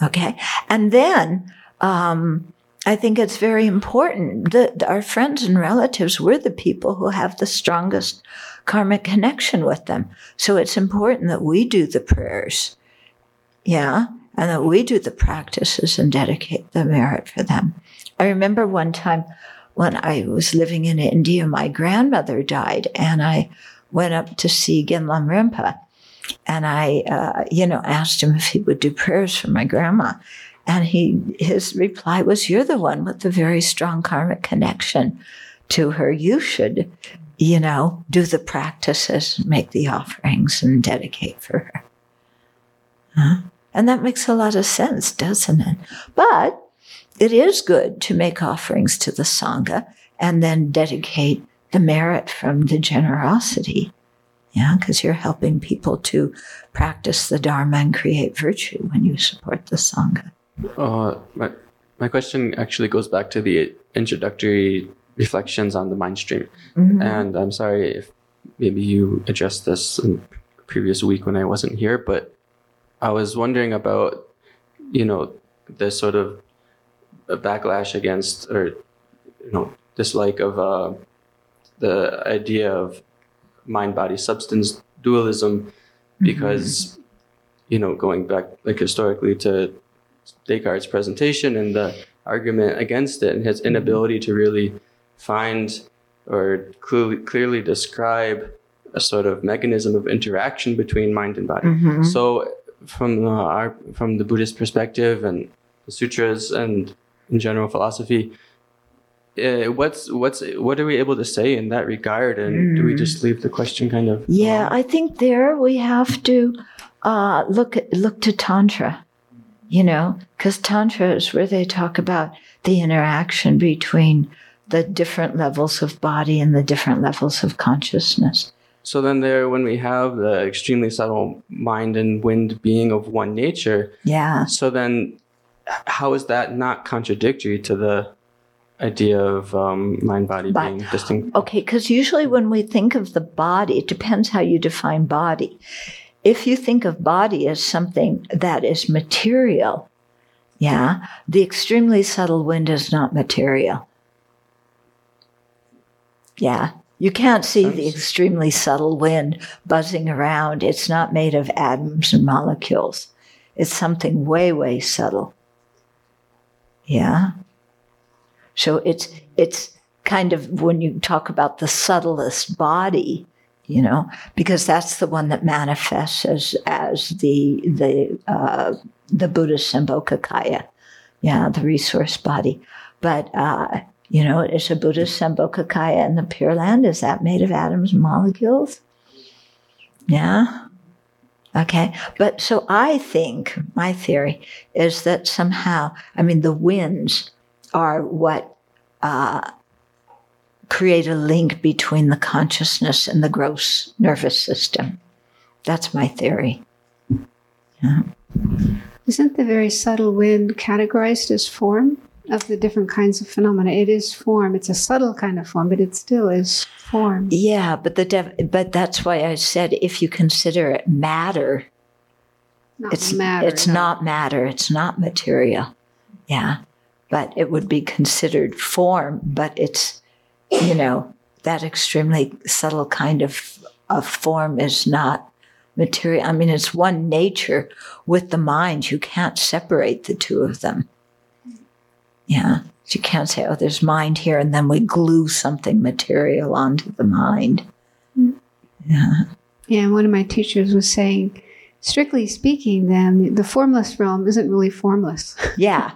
Okay, and then um, I think it's very important that our friends and relatives, we're the people who have the strongest karmic connection with them. So it's important that we do the prayers. Yeah. And that we do the practices and dedicate the merit for them. I remember one time when I was living in India, my grandmother died and I went up to see Gen Lamrimpa. And I, uh, you know, asked him if he would do prayers for my grandma. And he, his reply was, you're the one with the very strong karmic connection to her. You should, you know, do the practices, make the offerings and dedicate for her. Huh? And that makes a lot of sense, doesn't it? But it is good to make offerings to the Sangha and then dedicate the merit from the generosity. Yeah, because you're helping people to practice the Dharma and create virtue when you support the Sangha. Uh, my, my question actually goes back to the introductory reflections on the mind stream. Mhm. And I'm sorry if maybe you addressed this in previous week when I wasn't here, but I was wondering about, you know, the sort of a backlash against or, you know, dislike of uh, the idea of mind body substance dualism because, you know, going back like historically to Descartes' presentation and the argument against it and his inability to really find or clearly, clearly describe a sort of mechanism of interaction between mind and body. Mhm. So, from the, our, from the Buddhist perspective and the sutras and in general philosophy, uh, what's what's what are we able to say in that regard? And do we just leave the question kind of? Yeah, I think there we have to uh, look at, look to tantra, you know, because tantra is where they talk about the interaction between the different levels of body and the different levels of consciousness. So then, there, when we have the extremely subtle mind and wind being of one nature, Yeah. so then how is that not contradictory to the idea of um, mind body But- being distinct? Okay, because usually when we think of the body, it depends how you define body. If you think of body as something that is material, yeah, the extremely subtle wind is not material. Yeah, you can't see the extremely subtle wind buzzing around. It's not made of atoms and molecules, it's something way, way subtle. Yeah. So it's it's kind of when you talk about the subtlest body, you know, because that's the one that manifests as as the the uh, the Buddhist Sambhogakaya, yeah, the resource body. But uh, you know, is a Buddhist Sambhogakaya in the Pure Land? Is that made of atoms and molecules? Yeah. Okay. But so I think my theory is that somehow, I mean, the winds are what uh, create a link between the consciousness and the gross nervous system. That's my theory. Yeah. Isn't the very subtle wind categorized as form of the different kinds of phenomena? It is form. It's a subtle kind of form, but it still is form. Yeah, but the dev- but that's why I said if you consider it matter, Not it's matter. it's no. not matter. It's not material. Yeah, but it would be considered form. But it's you know that extremely subtle kind of of form is not material. I mean, it's one nature with the mind. You can't separate the two of them. Yeah. You can't say, oh, there's mind here, and then we glue something material onto the mind. Yeah. Yeah, and one of my teachers was saying, strictly speaking, then the formless realm isn't really formless Yeah.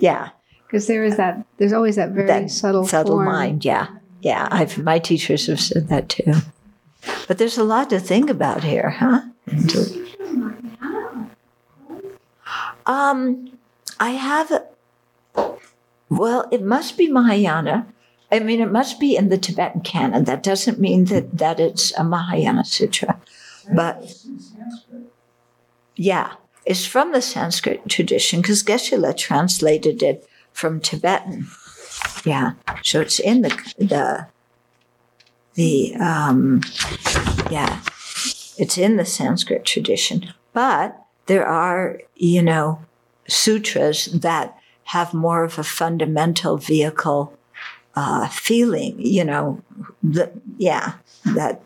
Yeah. Because there is that. There's always that very that subtle, subtle form. mind. Yeah. Yeah. I've, my teachers have said that too. But there's a lot to think about here, huh? Um, I have. Well, it must be Mahayana. I mean, it must be in the Tibetan canon. That doesn't mean that that it's a Mahayana sutra, but yeah, it's from the Sanskrit tradition because Geshe-la translated it from Tibetan. Yeah, so it's in the the the um, yeah, it's in the Sanskrit tradition. But there are, you know, sutras that have more of a fundamental vehicle uh, feeling, you know, the, yeah, that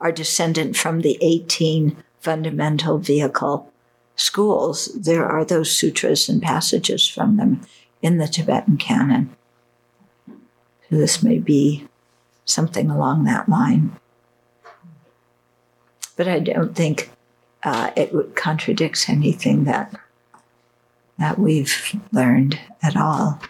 are descendant from the 18 fundamental vehicle schools. There are those sutras and passages from them in the Tibetan canon. So this may be something along that line. But I don't think uh, it would contradicts anything that that we've learned at all.